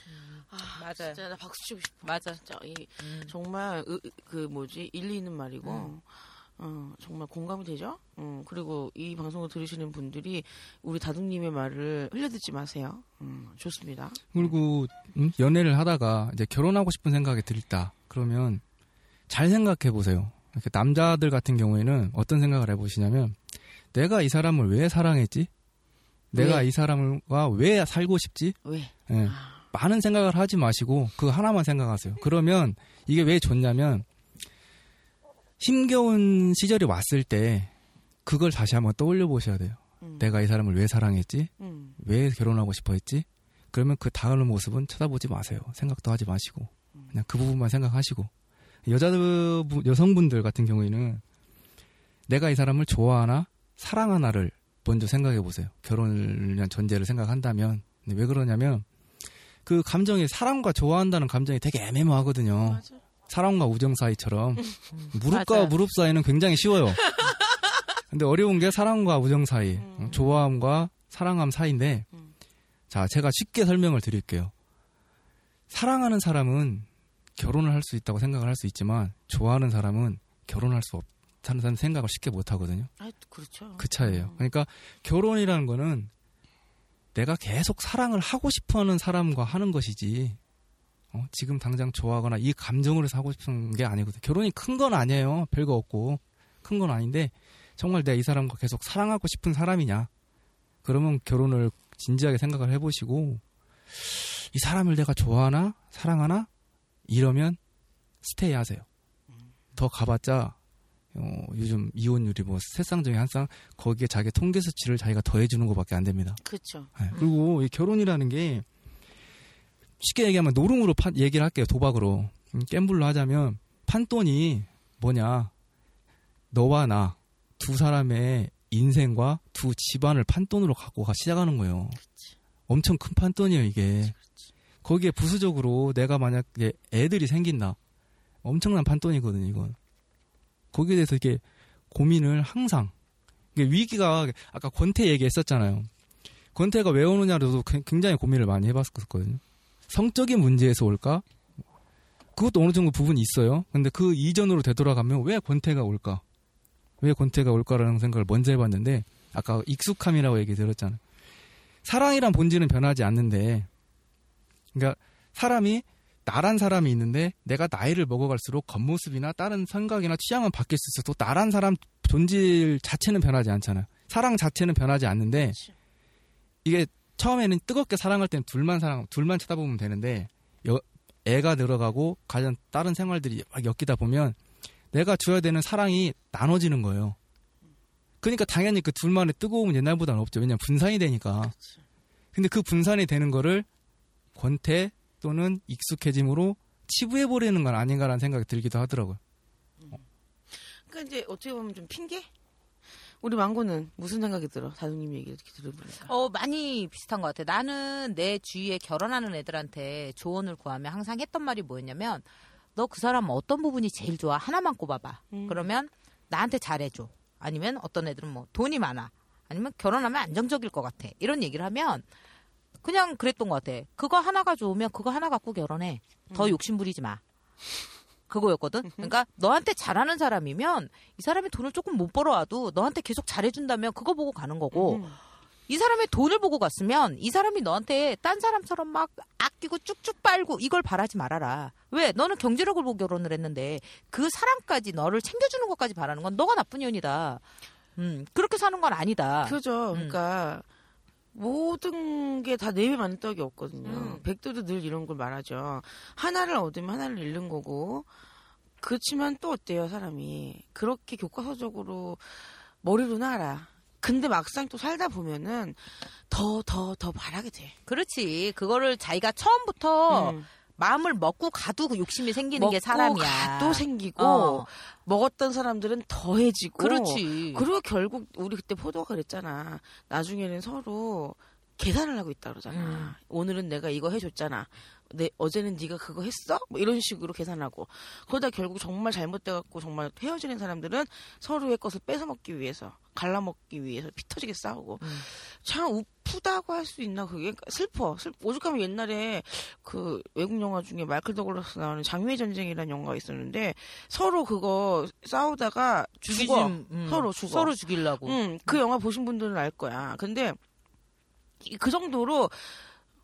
아, 맞아요. 진짜 나 박수 치고 싶어. 맞아. 진짜 이 음. 정말 으- 그 뭐지 일리 있는 말이고 음. 어, 정말 공감이 되죠. 음, 그리고 이 방송을 들으시는 분들이 우리 다둥님의 말을 흘려듣지 마세요. 음, 좋습니다. 그리고 음, 연애를 하다가 이제 결혼하고 싶은 생각이 들다. 그러면 잘 생각해 보세요. 남자들 같은 경우에는 어떤 생각을 해보시냐면 내가 이 사람을 왜 사랑했지? 내가 왜? 이 사람과 왜 살고 싶지? 왜? 예. 많은 생각을 하지 마시고 그 하나만 생각하세요. 그러면 이게 왜 좋냐면 힘겨운 시절이 왔을 때 그걸 다시 한번 떠올려 보셔야 돼요. 음, 내가 이 사람을 왜 사랑했지? 음, 왜 결혼하고 싶어 했지? 그러면 그 다음 모습은 쳐다보지 마세요. 생각도 하지 마시고 그냥 그 부분만 생각하시고 여자들 여성분들 같은 경우에는 내가 이 사람을 좋아하나 사랑하나를 먼저 생각해 보세요. 결혼을 위한 전제를 생각한다면 왜 그러냐면 그 감정이 사랑과 좋아한다는 감정이 되게 애매모하거든요. 맞아. 사랑과 우정 사이처럼 무릎과 맞아요. 무릎 사이는 굉장히 쉬워요. 근데 어려운 게 사랑과 우정 사이, 음. 좋아함과 사랑함 사이인데, 음. 자, 제가 쉽게 설명을 드릴게요. 사랑하는 사람은 결혼을 할 수 있다고 생각을 할 수 있지만, 좋아하는 사람은 결혼할 수 없 다는 생각을 쉽게 못 하거든요. 아, 그렇죠. 그 차이예요. 음. 그러니까 결혼이라는 거는 내가 계속 사랑을 하고 싶어 하는 사람과 하는 것이지, 어, 지금 당장 좋아하거나 이 감정으로 하고 싶은 게 아니거든요. 결혼이 큰 건 아니에요. 별거 없고. 큰 건 아닌데, 정말 내가 이 사람과 계속 사랑하고 싶은 사람이냐. 그러면 결혼을 진지하게 생각을 해보시고, 이 사람을 내가 좋아하나? 사랑하나? 이러면 스테이 하세요. 더 가봤자, 어, 요즘 이혼율이 뭐 세상 중에 한 쌍, 거기에 자기 통계 수치를 자기가 더해주는 것밖에 안 됩니다. 그렇죠. 네, 그리고 이 결혼이라는 게 쉽게 얘기하면 노름으로 판- 얘기를 할게요. 도박으로. 음, 갬블로 하자면 판돈이 뭐냐. 너와 나 두 사람의 인생과 두 집안을 판돈으로 갖고 가 시작하는 거예요. 엄청 큰 판돈이에요, 이게. 거기에 부수적으로 내가 만약에 애들이 생긴다. 엄청난 판돈이거든요, 이건. 거기에 대해서 이게 고민을 항상. 위기가 아까 권태 얘기했었잖아요. 권태가 왜 오느냐로도 그- 굉장히 고민을 많이 해봤었거든요. 성적인 문제에서 올까? 그것도 어느 정도 부분이 있어요. 근데 그 이전으로 되돌아가면 왜 권태가 올까? 왜 권태가 올까라는 생각을 먼저 해봤는데 아까 익숙함이라고 얘기 들었잖아요. 사랑이란 본질은 변하지 않는데, 그러니까 사람이 나란 사람이 있는데 내가 나이를 먹어갈수록 겉모습이나 다른 생각이나 취향은 바뀔 수 있어도 나란 사람 존재 자체는 변하지 않잖아요. 사랑 자체는 변하지 않는데 그렇지. 이게 처음에는 뜨겁게 사랑할 때는 둘만 사랑, 둘만 쳐다보면 되는데 여- 애가 들어가고 가장 다른 생활들이 막 엮이다 보면 내가 줘야 되는 사랑이 나눠지는 거예요. 그러니까 당연히 그 둘만의 뜨거움은 옛날보다는 없죠. 왜냐면 분산이 되니까. 근데 그 분산이 되는 거를 권태 또는 익숙해짐으로 치부해버리는 건 아닌가라는 생각이 들기도 하더라고요. 그러니까 이제 어떻게 보면 좀 핑계? 우리 망고는 무슨 생각이 들어? 다둥님 얘기 이렇게 들어보니까. 어, 많이 비슷한 것 같아. 나는 내 주위에 결혼하는 애들한테 조언을 구하면 항상 했던 말이 뭐였냐면, 너 그 사람 어떤 부분이 제일 좋아? 하나만 꼽아봐. 음. 그러면 나한테 잘해줘. 아니면 어떤 애들은 뭐 돈이 많아. 아니면 결혼하면 안정적일 것 같아. 이런 얘기를 하면 그냥 그랬던 것 같아. 그거 하나가 좋으면 그거 하나 갖고 결혼해. 더 음. 욕심 부리지 마. 그거였거든. 그러니까 너한테 잘하는 사람이면 이 사람이 돈을 조금 못 벌어와도 너한테 계속 잘해준다면 그거 보고 가는 거고 음. 이 사람의 돈을 보고 갔으면 이 사람이 너한테 딴 사람처럼 막 아끼고 쭉쭉 빨고 이걸 바라지 말아라. 왜? 너는 경제력을 보고 결혼을 했는데 그 사람까지 너를 챙겨주는 것까지 바라는 건 너가 나쁜 년이다. 음, 그렇게 사는 건 아니다. 그죠. 음. 그러니까 모든 게 다 내외 맞는 떡이 없거든요. 음. 백도도 늘 이런 걸 말하죠. 하나를 얻으면 하나를 잃는 거고. 그렇지만 또 어때요, 사람이. 그렇게 교과서적으로 머리로는 알아. 근데 막상 또 살다 보면은 더, 더, 더 바라게 돼. 그렇지. 그거를 자기가 처음부터 음. 마음을 먹고 가도 그 욕심이 생기는 먹고 게 사람이야. 또 생기고 어. 먹었던 사람들은 더해지고 그렇지. 그리고 결국 우리 그때 포도가 그랬잖아. 나중에는 서로 계산을 하고 있다 그러잖아. 음. 오늘은 내가 이거 해줬잖아. 내 어제는 네가 그거 했어? 뭐 이런 식으로 계산하고 그러다 결국 정말 잘못돼 갖고 정말 헤어지는 사람들은 서로의 것을 뺏어 먹기 위해서 갈라먹기 위해서 피 터지게 싸우고 음. 참 우프다고 할 수 있나 그게 슬퍼. 슬 오죽하면 옛날에 그 외국 영화 중에 마이클 더글라스 나오는 장미의 전쟁이라는 영화가 있었는데 서로 그거 싸우다가 죽어. 죽이지, 음. 서로 죽어. 서로 죽이려고. 음, 그 영화 보신 분들은 알 거야. 근데 이- 그 정도로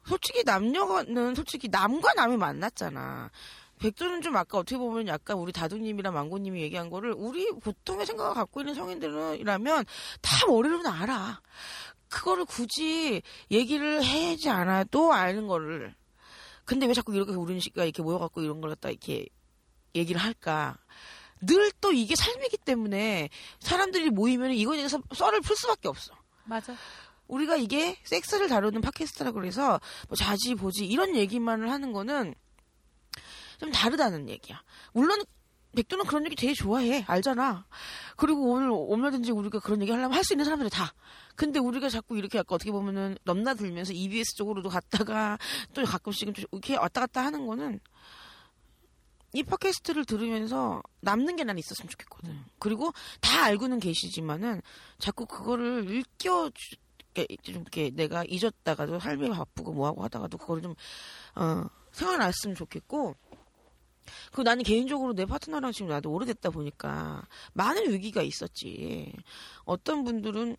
솔직히 남녀는 솔직히 남과 남이 만났잖아. 백조는 좀 아까 어떻게 보면 약간 우리 다두님이랑 망고님이 얘기한 거를 우리 보통의 생각을 갖고 있는 성인들이라면 다 머리로는 알아. 그거를 굳이 얘기를 해야지 않아도 아는 거를. 근데 왜 자꾸 이렇게 우리는 씨가 이렇게 모여갖고 이런 걸 갖다 이렇게 얘기를 할까? 늘 또 이게 삶이기 때문에 사람들이 모이면 이거에 대해서 썰을 풀 수밖에 없어. 맞아. 우리가 이게 섹스를 다루는 팟캐스트라고 그래서 뭐 자지 보지 이런 얘기만을 하는 거는 좀 다르다는 얘기야. 물론 백도는 그런 얘기 되게 좋아해. 알잖아. 그리고 오늘 얼마든지 우리가 그런 얘기 하려면 할 수 있는 사람들이 다. 근데 우리가 자꾸 이렇게 약간 어떻게 보면은 넘나들면서 EBS 쪽으로도 갔다가 또 가끔씩은 좀 이렇게 왔다 갔다 하는 거는 이 팟캐스트를 들으면서 남는 게 난 있었으면 좋겠거든. 그리고 다 알고는 계시지만은 자꾸 그거를 주- 이렇게 좀 이렇게 내가 잊었다가도 삶이 바쁘고 뭐하고 하다가도 그거를 좀 어, 생각났으면 좋겠고 그리고 나는 개인적으로 내 파트너랑 지금 나도 오래됐다 보니까 많은 위기가 있었지. 어떤 분들은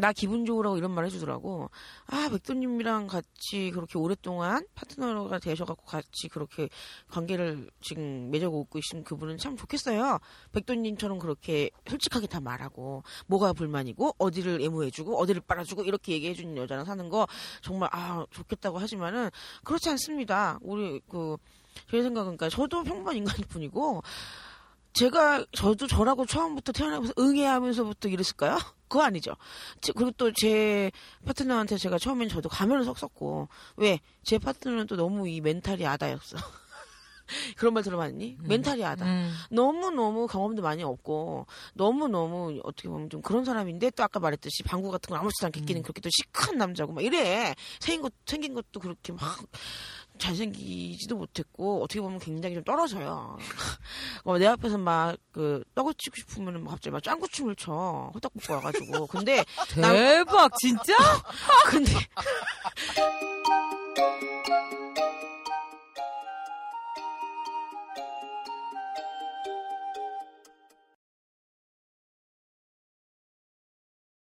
나 기분 좋으라고 이런 말 해주더라고. 아, 백도님이랑 같이 그렇게 오랫동안 파트너가 되셔갖고 같이 그렇게 관계를 지금 맺어오고 있으면 그분은 참 좋겠어요. 백도님처럼 그렇게 솔직하게 다 말하고, 뭐가 불만이고, 어디를 애무해주고, 어디를 빨아주고, 이렇게 얘기해주는 여자랑 사는 거 정말, 아, 좋겠다고 하지만은, 그렇지 않습니다. 우리, 그, 제 생각은, 그러니까 저도 평범한 인간일 뿐이고, 제가, 저도 저라고 처음부터 태어나면서 응애하면서부터 이랬을까요? 그거 아니죠. 제- 그리고 또 제 파트너한테 제가 처음엔 저도 가면을 썩었고, 왜? 제 파트너는 또 너무 이 멘탈이 아다였어. 그런 말 들어봤니? 멘탈이 아다. 음. 너무너무 경험도 많이 없고, 너무너무 어떻게 보면 좀 그런 사람인데, 또 아까 말했듯이 방구 같은 거 아무렇지도 않게 끼는 그렇게 또 시크한 남자고, 막 이래. 생긴 것, 생긴 것도 그렇게 막 잘생기지도 못했고, 어떻게 보면 굉장히 좀 떨어져요. 어, 내 앞에서 막, 그, 떡을 치고 싶으면 막 갑자기 막 짱구춤을 춰. 호떡 먹고 와가지고. 근데, 남- 대박 진짜? 근데